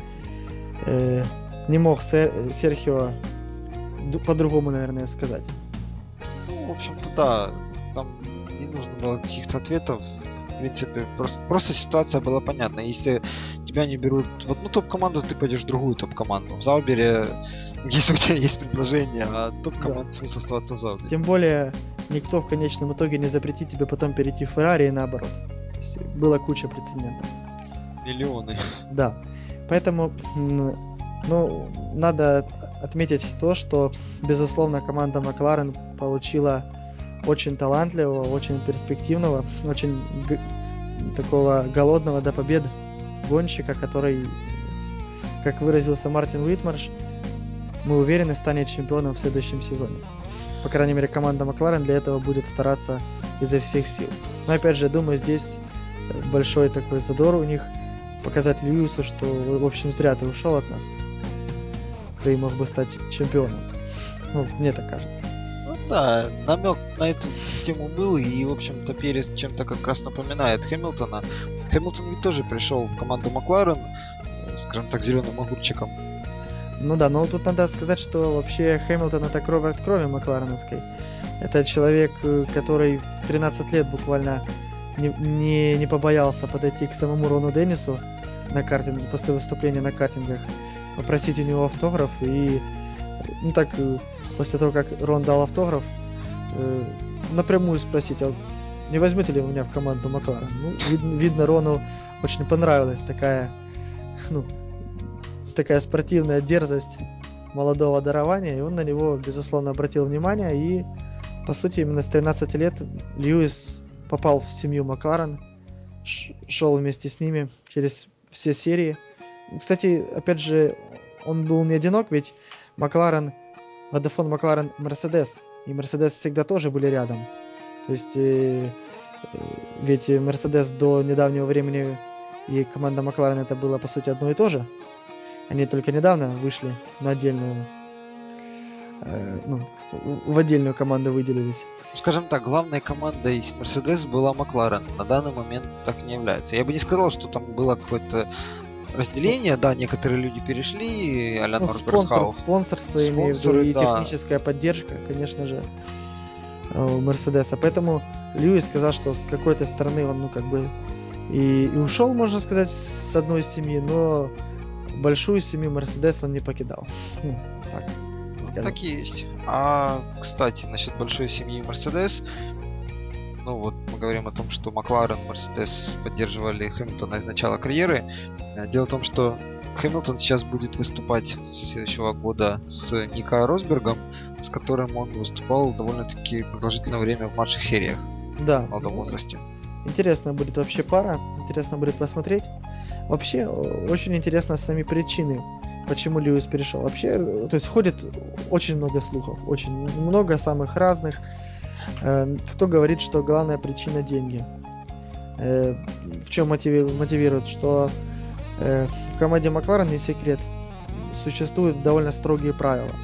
э, не мог Сер, Серхио по-другому, наверное, сказать. Ну, в общем-то, да. Там не нужно было каких-то ответов. В принципе, просто, просто ситуация была понятна. Если тебя не берут в одну топ-команду, ты пойдешь в другую топ-команду. В Заубере если у тебя есть предложение, а топ-команд да. смысл оставаться в зале. Тем более, никто в конечном итоге не запретит тебе потом перейти в Феррари и наоборот. Была куча прецедентов. Миллионы. Да. Поэтому, ну, надо отметить то, что, безусловно, команда Макларен получила очень талантливого, очень перспективного, очень такого голодного до победы гонщика, который, как выразился Мартин Уитмарш, мы уверены, станет чемпионом в следующем сезоне. По крайней мере, команда Макларен для этого будет стараться изо всех сил. Но опять же, думаю, здесь большой такой задор у них показать Льюису, что, в общем, зря ты ушел от нас. Ты мог бы стать чемпионом. Ну, мне так кажется. Ну да, намек на эту тему был, и, в общем-то, Перес чем-то как раз напоминает Хэмилтона. Хэмилтон ведь тоже пришел в команду Макларен, скажем так, зеленым огурчиком. Ну да, но тут надо сказать, что вообще Хэмилтон это кровь от крови Маклареновской. Это человек, э, который в 13 лет буквально не, не, не побоялся подойти к самому Рону Деннису на картинг, после выступления на картингах, попросить у него автограф и ну так э, после того, как Рон дал автограф, э, напрямую спросить, а не возьмете ли вы меня в команду Макларен? Ну, видно, видно, Рону очень понравилась такая, ну, такая спортивная дерзость молодого дарования, и он на него, безусловно, обратил внимание, и, по сути, именно с 13 лет Льюис попал в семью Макларен, шел вместе с ними через все серии. Кстати, опять же, он был не одинок, ведь Макларен, Водофон Макларен, Мерседес, и Мерседес всегда тоже были рядом. То есть, э, э, ведь Мерседес до недавнего времени и команда Макларен это было, по сути, одно и то же. Они только недавно вышли на отдельную, э, ну, в отдельную команду выделились. Скажем так, главной командой Mercedes была Макларен. На данный момент так не является. Я бы не сказал, что там было какое-то разделение, да, некоторые люди перешли, а ну, спонсор, спонсорство, я имею в виду, и да. техническая поддержка, конечно же, у Мерседеса. Поэтому Льюис сказал, что с какой-то стороны он, ну, как бы, и, и ушел, можно сказать, с одной семьи, но большую семью Мерседес он не покидал. Хм, так, скажем. так и есть. А, кстати, насчет большой семьи Мерседес, ну вот мы говорим о том, что Макларен, Мерседес поддерживали Хэмилтона из начала карьеры. Э, дело в том, что Хэмилтон сейчас будет выступать со следующего года с Ника Росбергом, с которым он выступал довольно-таки продолжительное время в младших сериях. Да. В молодом возрасте. Интересная будет вообще пара, интересно будет посмотреть. Вообще, очень интересно сами причины, почему Льюис перешел. Вообще, то есть ходит очень много слухов, очень много самых разных. Э, кто говорит, что главная причина деньги? Э, в чем мотивирует? Что э, в команде Макларен не секрет, существуют довольно строгие правила.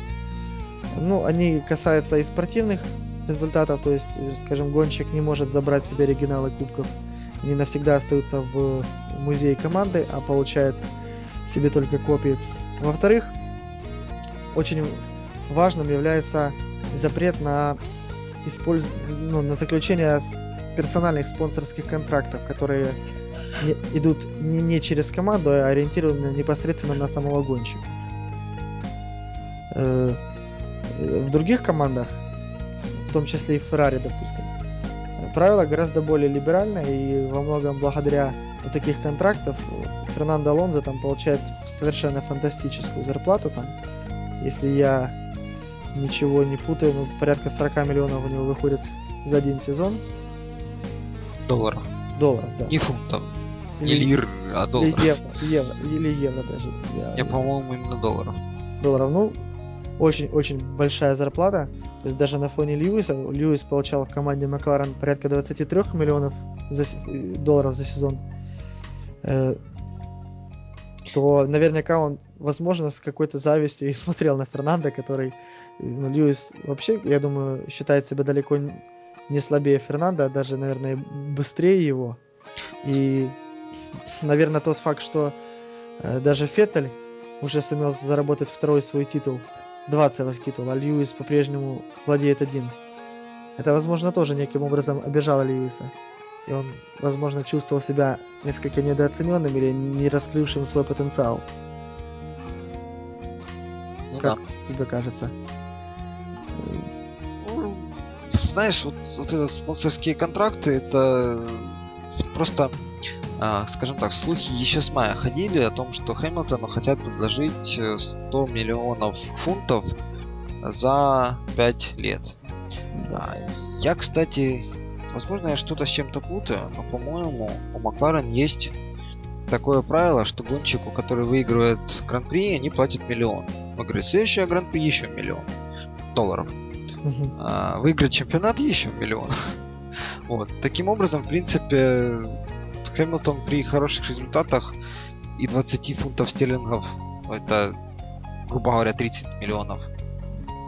Ну, они касаются и спортивных результатов, то есть, скажем, гонщик не может забрать себе оригиналы кубков они навсегда остаются в музее команды, а получают себе только копии. Во-вторых, очень важным является запрет на, использ... ну, на заключение персональных спонсорских контрактов, которые не, идут не, через команду, а ориентированы непосредственно на самого гонщика. Э, в других командах, в том числе и в Ferrari, допустим, правила гораздо более либеральные, и во многом благодаря вот таких контрактов Фернандо Алонзо там получает совершенно фантастическую зарплату там. Если я ничего не путаю, ну, порядка 40 миллионов у него выходит за один сезон. Долларов. Долларов, да. Не фунтов. Не лир, а долларов. Или евро, евро, или евро даже. Я, я по-моему, именно долларов. Долларов. Ну, очень-очень большая зарплата. То есть даже на фоне Льюиса, Льюис получал в команде Макларен порядка 23 миллионов за, долларов за сезон, э, то наверняка он, возможно, с какой-то завистью и смотрел на Фернандо, который, Льюис вообще, я думаю, считает себя далеко не слабее Фернандо, а даже, наверное, быстрее его. И, наверное, тот факт, что э, даже Феттель уже сумел заработать второй свой титул два целых титула, а Льюис по-прежнему владеет один. Это, возможно, тоже неким образом обижало Льюиса. И он, возможно, чувствовал себя несколько недооцененным или не раскрывшим свой потенциал. Ну, как да. тебе кажется? Ну, знаешь, вот, вот это спонсорские контракты, это просто а, скажем так, слухи еще с мая ходили о том, что Хэмилтону хотят предложить 100 э, миллионов фунтов за 5 лет. Да. Я, кстати, возможно, я что-то с чем-то путаю, но, по-моему, у Макларен есть такое правило, что гонщику, который выигрывает гран-при, они платят миллион. Выиграть следующее гран-при еще миллион долларов. Угу. А, выиграть чемпионат еще миллион. Вот. Таким образом, в принципе, Хэмилтон при хороших результатах и 20 фунтов стерлингов, это, грубо говоря, 30 миллионов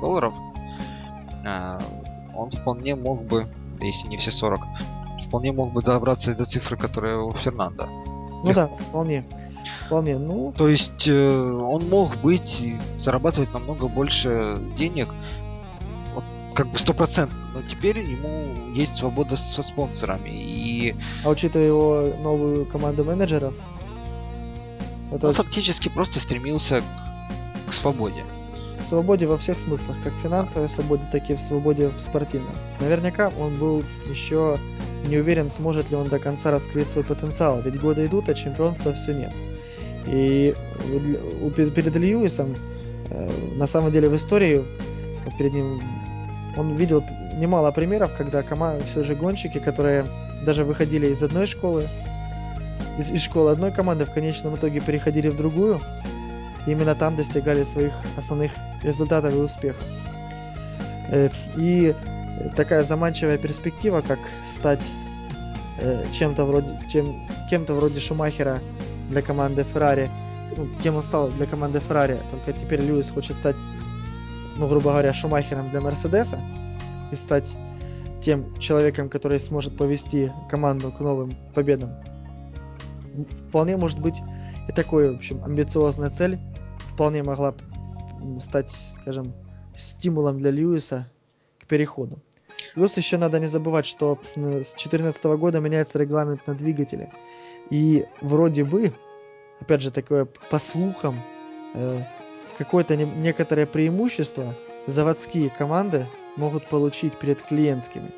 долларов, а, он вполне мог бы, если не все 40, вполне мог бы добраться до цифры, которая у Фернанда. Ну да, вполне. Вполне, ну... То есть э, он мог быть зарабатывать намного больше денег, как бы стопроцентно, но теперь ему есть свобода со спонсорами. И... А учитывая его новую команду менеджеров, это он фактически просто стремился к, к свободе. К свободе во всех смыслах, как финансовой свободе, так и в свободе в спортивном. Наверняка он был еще не уверен, сможет ли он до конца раскрыть свой потенциал, ведь годы идут, а чемпионства все нет. И перед Льюисом, э, на самом деле в истории, перед ним, он видел немало примеров, когда команда, все же гонщики, которые даже выходили из одной школы, из, из школы одной команды, в конечном итоге переходили в другую, и именно там достигали своих основных результатов и успехов. Э, и такая заманчивая перспектива, как стать э, чем-то вроде, чем, кем-то вроде Шумахера для команды Феррари, ну, кем он стал для команды Феррари, только теперь Льюис хочет стать, ну, грубо говоря, Шумахером для Мерседеса и стать тем человеком, который сможет повести команду к новым победам. Вполне может быть и такой, в общем, амбициозная цель вполне могла стать, скажем, стимулом для Льюиса к переходу. Плюс еще надо не забывать, что с 2014 года меняется регламент на двигатели. И вроде бы, опять же, такое по слухам, э, какое-то не, некоторое преимущество заводские команды могут получить перед клиентскими.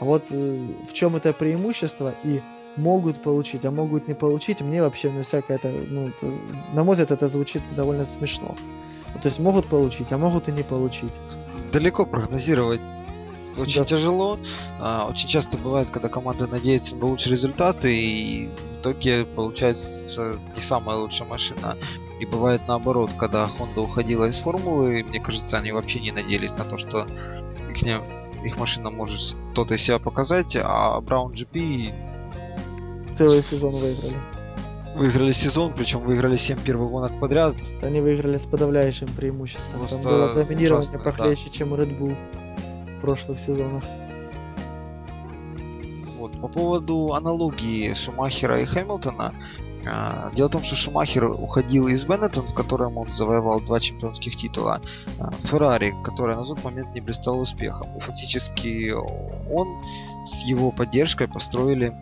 А вот э, в чем это преимущество и могут получить, а могут не получить, мне вообще на всякое это, ну, это, на мой взгляд, это звучит довольно смешно. То есть могут получить, а могут и не получить. Далеко прогнозировать очень да. тяжело. А, очень часто бывает, когда команда надеется на лучшие результаты, и в итоге получается не самая лучшая машина. И бывает наоборот, когда Honda уходила из формулы, мне кажется, они вообще не надеялись на то, что их, их машина может что-то из себя показать, а Brown GP целый сезон выиграли. Выиграли сезон, причем выиграли 7 первых гонок подряд. Они выиграли с подавляющим преимуществом. Просто Там было доминирование ужасно, похлеще, да. чем Red Bull в прошлых сезонах. Вот, по поводу аналогии Шумахера и Хэмилтона, Дело в том, что Шумахер уходил из Беннетон, в котором он завоевал два чемпионских титула, а, Феррари, которая на тот момент не блистала успехом. И фактически он с его поддержкой построили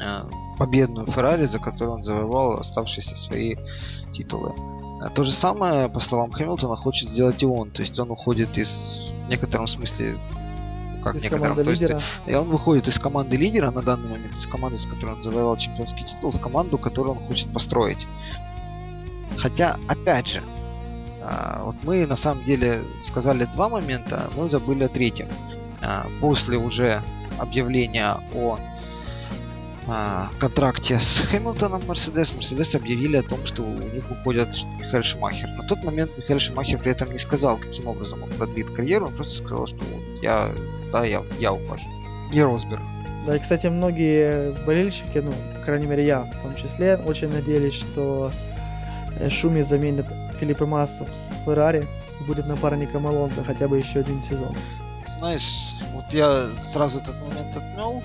а, победную Феррари, за которую он завоевал оставшиеся свои титулы. А то же самое, по словам Хэмилтона, хочет сделать и он. То есть он уходит из, в некотором смысле, как из некотором, то есть, и он выходит из команды лидера на данный момент, из команды, с которой он завоевал чемпионский титул, в команду, которую он хочет построить. Хотя, опять же, а, вот мы на самом деле сказали два момента, но забыли о третьем. А, после уже объявления о а, контракте с Хэмилтоном Мерседес, Мерседес объявили о том, что у них уходит Михаил Шумахер. На тот момент Михаил Шумахер при этом не сказал, каким образом он продлит карьеру, он просто сказал, что я, да, я, я ухожу. И Росберг. Да, и, кстати, многие болельщики, ну, по крайней мере, я в том числе, очень надеялись, что э, Шуми заменит Филиппа Массу в Феррари и будет напарником Алонзо хотя бы еще один сезон. Знаешь, вот я сразу этот момент отмел,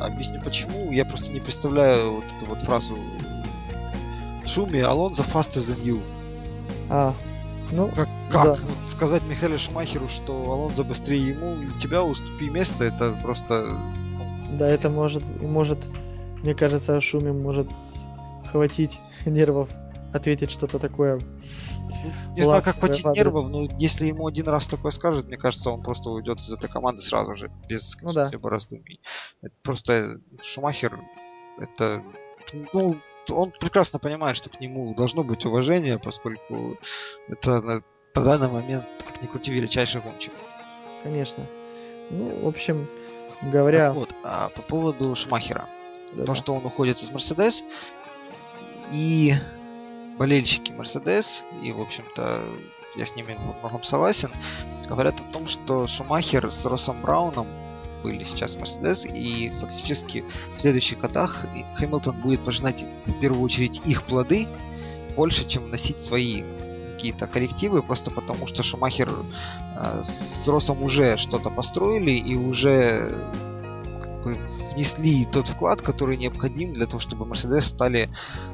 Объясню почему. Я просто не представляю вот эту вот фразу Шуми Алонзо faster than you. А, ну, как, как? Да. Вот сказать Михаилу Шумахеру, что Алонзо быстрее ему, и тебя уступи место, это просто... Ну. Да, это может, может, мне кажется, Шуми может хватить нервов ответить что-то такое не знаю, как хватить нервов, но если ему один раз такое скажет, мне кажется, он просто уйдет из этой команды сразу же, без ну, каких-либо да. раздумий. Это просто Шумахер, это, ну, он прекрасно понимает, что к нему должно быть уважение, поскольку это на, на данный момент, как ни крути, величайший гонщик. Конечно. Ну, в общем, говоря... Так вот, а по поводу Шумахера. да, То, что он уходит из Мерседес, и болельщики Мерседес, и, в общем-то, я с ними во многом согласен, говорят о том, что Шумахер с Россом Брауном были сейчас Мерседес, и фактически в следующих годах Хэмилтон будет пожинать в первую очередь их плоды больше, чем вносить свои какие-то коррективы, просто потому что Шумахер э, с Росом уже что-то построили и уже внесли тот вклад, который необходим для того, чтобы Мерседес стали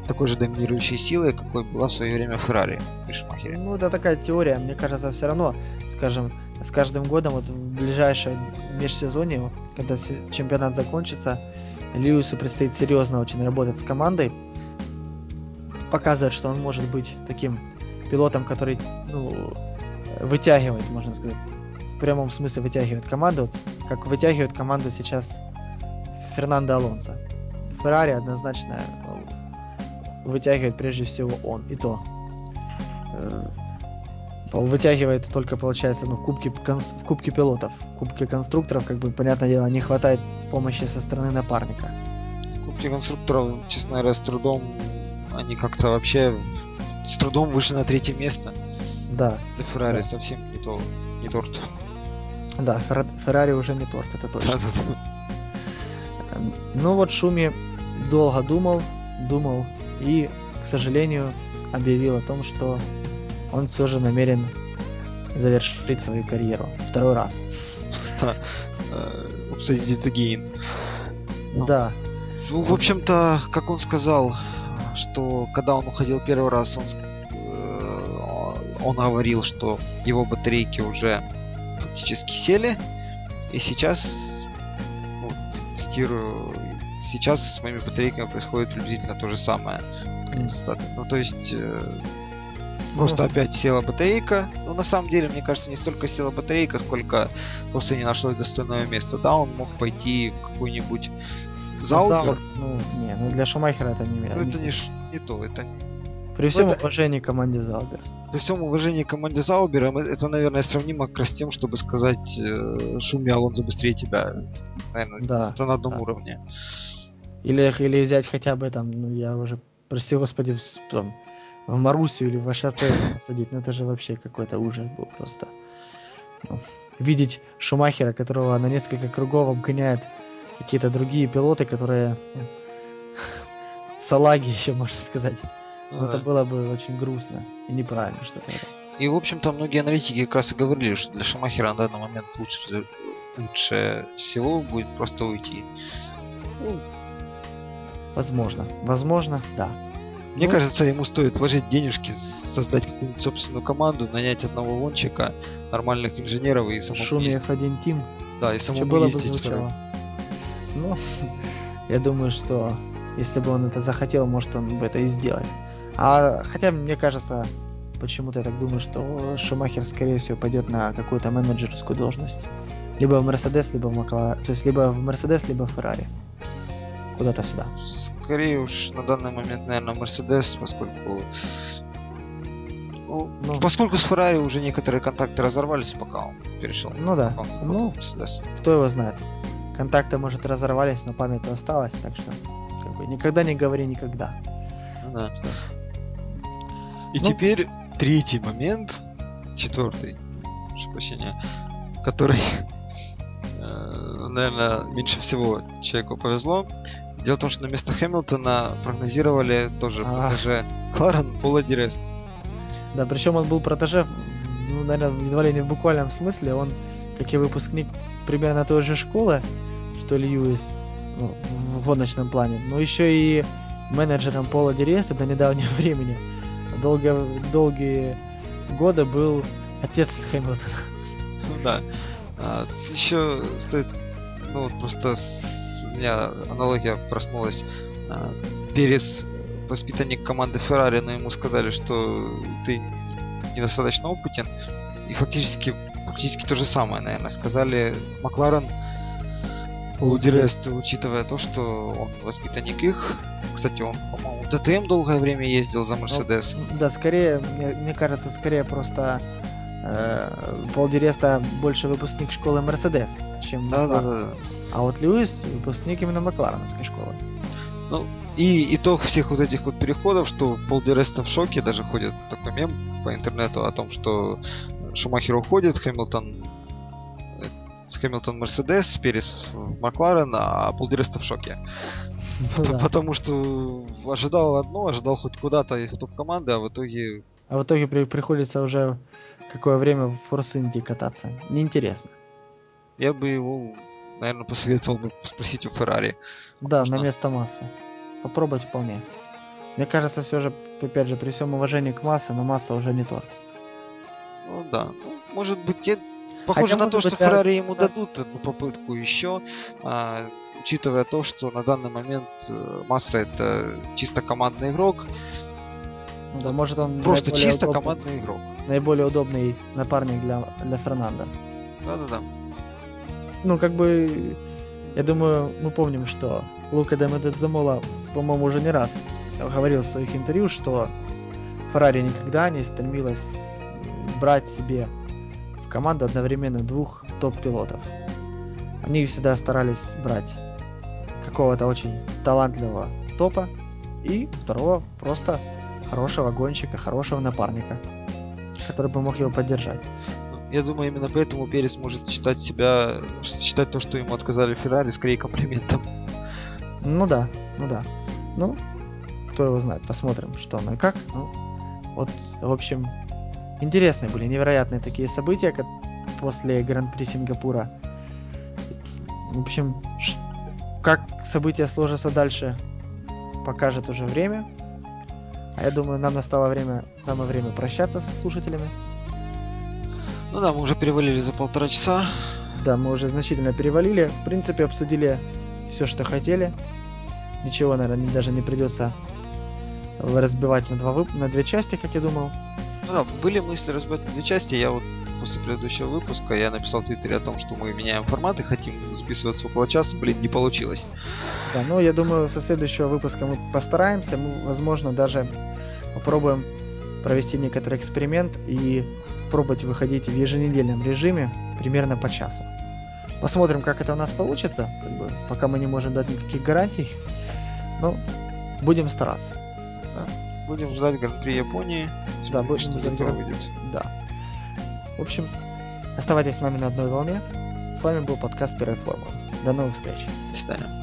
такой же доминирующей силой, какой была в свое время Феррари при Шумахере. Ну, это такая теория. Мне кажется, все равно, скажем, с каждым годом, вот в ближайшее межсезонье, когда чемпионат закончится, Льюису предстоит серьезно очень работать с командой, показывать, что он может быть таким пилотом, который ну, вытягивает, можно сказать, в прямом смысле вытягивает команду, вот, как вытягивает команду сейчас Фернандо Алонсо. Феррари однозначно ну, вытягивает прежде всего он, и то э, вытягивает только, получается, ну, в кубке, в кубке пилотов. В кубке конструкторов, как бы, понятное дело, не хватает помощи со стороны напарника. В кубке конструкторов, честно говоря, с трудом они как-то вообще с трудом вышли на третье место. Да. За Феррари да. совсем не то, не торт. Да, Феррари уже не торт, это точно. Да, да, да. Ну вот Шуми долго думал, думал и, к сожалению, объявил о том, что он все же намерен завершить свою карьеру второй раз. Upside again. Да. Ну, в общем-то, как он сказал, что когда он уходил первый раз, он, э, он говорил, что его батарейки уже фактически сели, и сейчас, ну, цитирую, сейчас с моими батарейками происходит приблизительно то же самое. Ну, то есть, э, просто ну, опять села батарейка. Но на самом деле, мне кажется, не столько села батарейка, сколько просто не нашлось достойного места. Да, он мог пойти в какой-нибудь Заубер? Ну, не, ну для Шумахера это не... Ну, это не, не то, это... При всем это... уважении команде Заубер. При всем уважении к команде Заубера, это, наверное, сравнимо как раз с тем, чтобы сказать э, Шуми Алонзо быстрее тебя. Наверное, да, это на одном да. уровне. Или, или взять хотя бы там, ну я уже, прости господи, в, там, в Марусию или в АШТ посадить, ну это же вообще какой-то ужас был просто. Ну, видеть Шумахера, которого на несколько кругов обгоняет какие-то другие пилоты, которые ну, салаги еще, можно сказать. Ну, это было бы очень грустно и неправильно что-то. И, в общем-то, многие аналитики как раз и говорили, что для Шумахера на данный момент лучше, лучше всего будет просто уйти. Ну, возможно. Возможно, да. Мне ну, кажется, ему стоит вложить денежки, создать какую-нибудь собственную команду, нанять одного гонщика, нормальных инженеров и самому Шуми F1 Team. Да, и самому было ездить. Бы звучало. Ну, я думаю, что если бы он это захотел, может он бы это и сделает. А хотя мне кажется, почему-то я так думаю, что Шумахер, скорее всего, пойдет на какую-то менеджерскую должность. Либо в Мерседес, либо в Макларен. То есть либо в Мерседес, либо в Феррари. Куда-то сюда. Скорее уж на данный момент, наверное, Мерседес, поскольку ну, ну, поскольку с Феррари уже некоторые контакты разорвались, пока он перешел. Ну да. Ну, кто его знает контакты, может, разорвались, но память осталась, так что как бы никогда не говори никогда. Ну, да. Что... И ну... теперь третий момент, четвертый, прошу прощения, который, э, наверное, меньше всего человеку повезло. Дело в том, что на место Хэмилтона прогнозировали тоже протеже Кларен Пола Дирест. Да, причем он был протеже, ну, наверное, едва ли не в буквальном смысле, он, как и выпускник примерно той же школы, что Льюис ну, в гоночном плане, но еще и менеджером Пола Диреста до недавнего времени. Долго, долгие годы был отец Хэмилтона. Ну да. А, еще стоит, ну вот просто с, у меня аналогия проснулась. А, Перес воспитанник команды Феррари, но ему сказали, что ты недостаточно опытен. И фактически, фактически то же самое, наверное, сказали Макларен Лудерест, учитывая то, что он воспитанник их. Кстати, он, по-моему, ДТМ долгое время ездил за Мерседес. Ну, да, скорее, мне, мне кажется, скорее просто э, Пол больше выпускник школы Мерседес, чем Да, да, Макларен. да. да. А вот Льюис выпускник именно Маклареновской школы. Ну, и итог всех вот этих вот переходов, что Пол Ди Реста в шоке, даже ходит такой мем по интернету о том, что Шумахер уходит, Хэмилтон Хэмилтон Мерседес, Перес Макларен, а Пол Ди Реста в шоке. Ну да. Потому что ожидал одно, ожидал хоть куда-то из топ-команды, а в итоге А в итоге при- приходится уже какое время в Форс Инди кататься. Неинтересно. я бы его, наверное, посоветовал бы спросить у Феррари. Да, Можно. на место массы. Попробовать вполне. Мне кажется, все же, опять же, при всем уважении к массе, но масса уже не торт. Ну да, ну, может быть, я... Похоже Хотя, на то, что быть, да, Феррари ему да. дадут одну попытку еще, а, учитывая то, что на данный момент э, Масса это чисто командный игрок, Ну да, может он просто чисто удобный- командный игрок. наиболее удобный напарник для, для Фернанда. Да-да-да. Ну, как бы, я думаю, мы помним, что Лука Демедедзамола, по-моему, уже не раз говорил в своих интервью, что Феррари никогда не стремилась брать себе команду одновременно двух топ-пилотов. Они всегда старались брать какого-то очень талантливого топа и второго просто хорошего гонщика, хорошего напарника, который бы мог его поддержать. Я думаю, именно поэтому Перес может считать себя, считать то, что ему отказали Феррари, скорее комплиментом. Ну да, ну да. Ну, кто его знает, посмотрим, что оно и как. Ну, вот, в общем, интересные были, невероятные такие события как после Гран-при Сингапура. В общем, как события сложатся дальше, покажет уже время. А я думаю, нам настало время, самое время прощаться со слушателями. Ну да, мы уже перевалили за полтора часа. Да, мы уже значительно перевалили. В принципе, обсудили все, что хотели. Ничего, наверное, даже не придется разбивать на, два вып- на две части, как я думал. Ну да, были мысли разбить на две части. Я вот после предыдущего выпуска я написал в Твиттере о том, что мы меняем формат и хотим записываться около часа. Блин, не получилось. Да, но я думаю, со следующего выпуска мы постараемся. Мы, возможно, даже попробуем провести некоторый эксперимент и пробовать выходить в еженедельном режиме примерно по часу. Посмотрим, как это у нас получится. Как бы, пока мы не можем дать никаких гарантий. Но будем стараться. Будем ждать Гран-при Японии. Да, будем что ждать Гран- выйдет. Да. В общем, оставайтесь с нами на одной волне. С вами был подкаст Первой формулы. До новых встреч. До свидания.